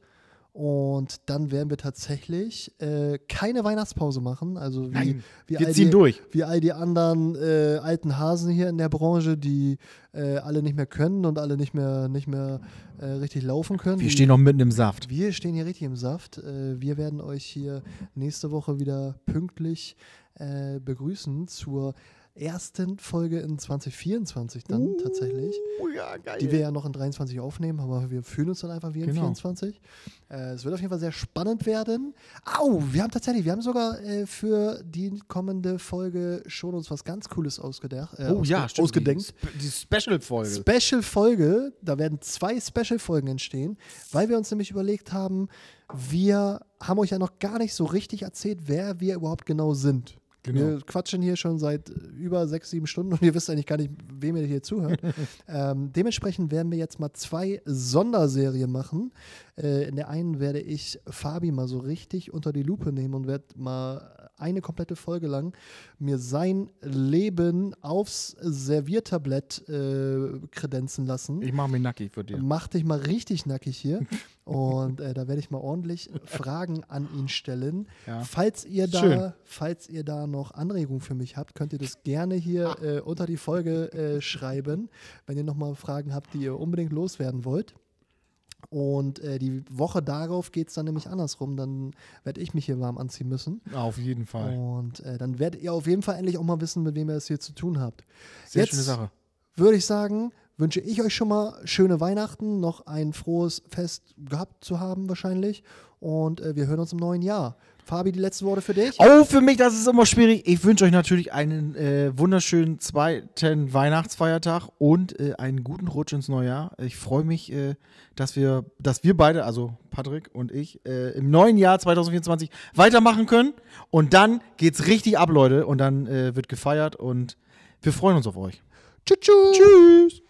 Und dann werden wir tatsächlich äh, keine Weihnachtspause machen. Also wie, Nein, wie, wir all ziehen die, durch. wie all die anderen äh, alten Hasen hier in der Branche, die äh, alle nicht mehr können und alle nicht mehr, nicht mehr äh, richtig laufen können. Wir stehen noch mitten im Saft. wir stehen hier richtig im Saft. Äh, wir werden euch hier nächste Woche wieder pünktlich äh, begrüßen zur ersten Folge in 2024 dann tatsächlich. Oh ja, geil. Die wir ja noch in 23 aufnehmen, aber wir fühlen uns dann einfach wie in Genau. 24. Äh, es wird auf jeden Fall sehr spannend werden. Au, wir haben tatsächlich, wir haben sogar äh, für die kommende Folge schon uns was ganz Cooles ausgedacht. Äh, oh ja, ausge- stimmt. Ausgedenkt. Die, Spe- die Special-Folge. Special-Folge, da werden zwei Special-Folgen entstehen, weil wir uns nämlich überlegt haben, wir haben euch ja noch gar nicht so richtig erzählt, wer wir überhaupt genau sind. Genau. Wir quatschen hier schon seit äh, über sechs, sieben Stunden und ihr wisst eigentlich gar nicht, wem ihr hier zuhört. ähm, dementsprechend werden wir jetzt mal zwei Sonderserien machen. Äh, in der einen werde ich Fabi mal so richtig unter die Lupe nehmen und werde mal eine komplette Folge lang mir sein Leben aufs Serviertablett äh, kredenzen lassen. ich mache mich nackig für dir. Mach dich mal richtig nackig hier. Und äh, da werde ich mal ordentlich Fragen an ihn stellen. Ja. Falls ihr da, Schön. falls ihr da noch Anregungen für mich habt, könnt ihr das gerne hier äh, unter die Folge äh, schreiben, wenn ihr nochmal Fragen habt, die ihr unbedingt loswerden wollt. Und äh, die Woche darauf geht es dann nämlich andersrum. Dann werde ich mich hier warm anziehen müssen. Auf jeden Fall. Und äh, dann werdet ihr auf jeden Fall endlich auch mal wissen, mit wem ihr es hier zu tun habt. Sehr Jetzt schöne Sache. würde ich sagen, wünsche ich euch schon mal schöne Weihnachten, noch ein frohes Fest gehabt zu haben wahrscheinlich. Und äh, wir hören uns im neuen Jahr. Fabi, die letzten Worte für dich? Oh, für mich, das ist immer schwierig. Ich wünsche euch natürlich einen äh, wunderschönen zweiten Weihnachtsfeiertag und äh, einen guten Rutsch ins neue Jahr. Ich freue mich, äh, dass wir, dass wir beide, also Patrick und ich, äh, im neuen Jahr 2024 weitermachen können. Und dann geht's richtig ab, Leute. Und dann äh, wird gefeiert und wir freuen uns auf euch. Tschüss. Tschüss.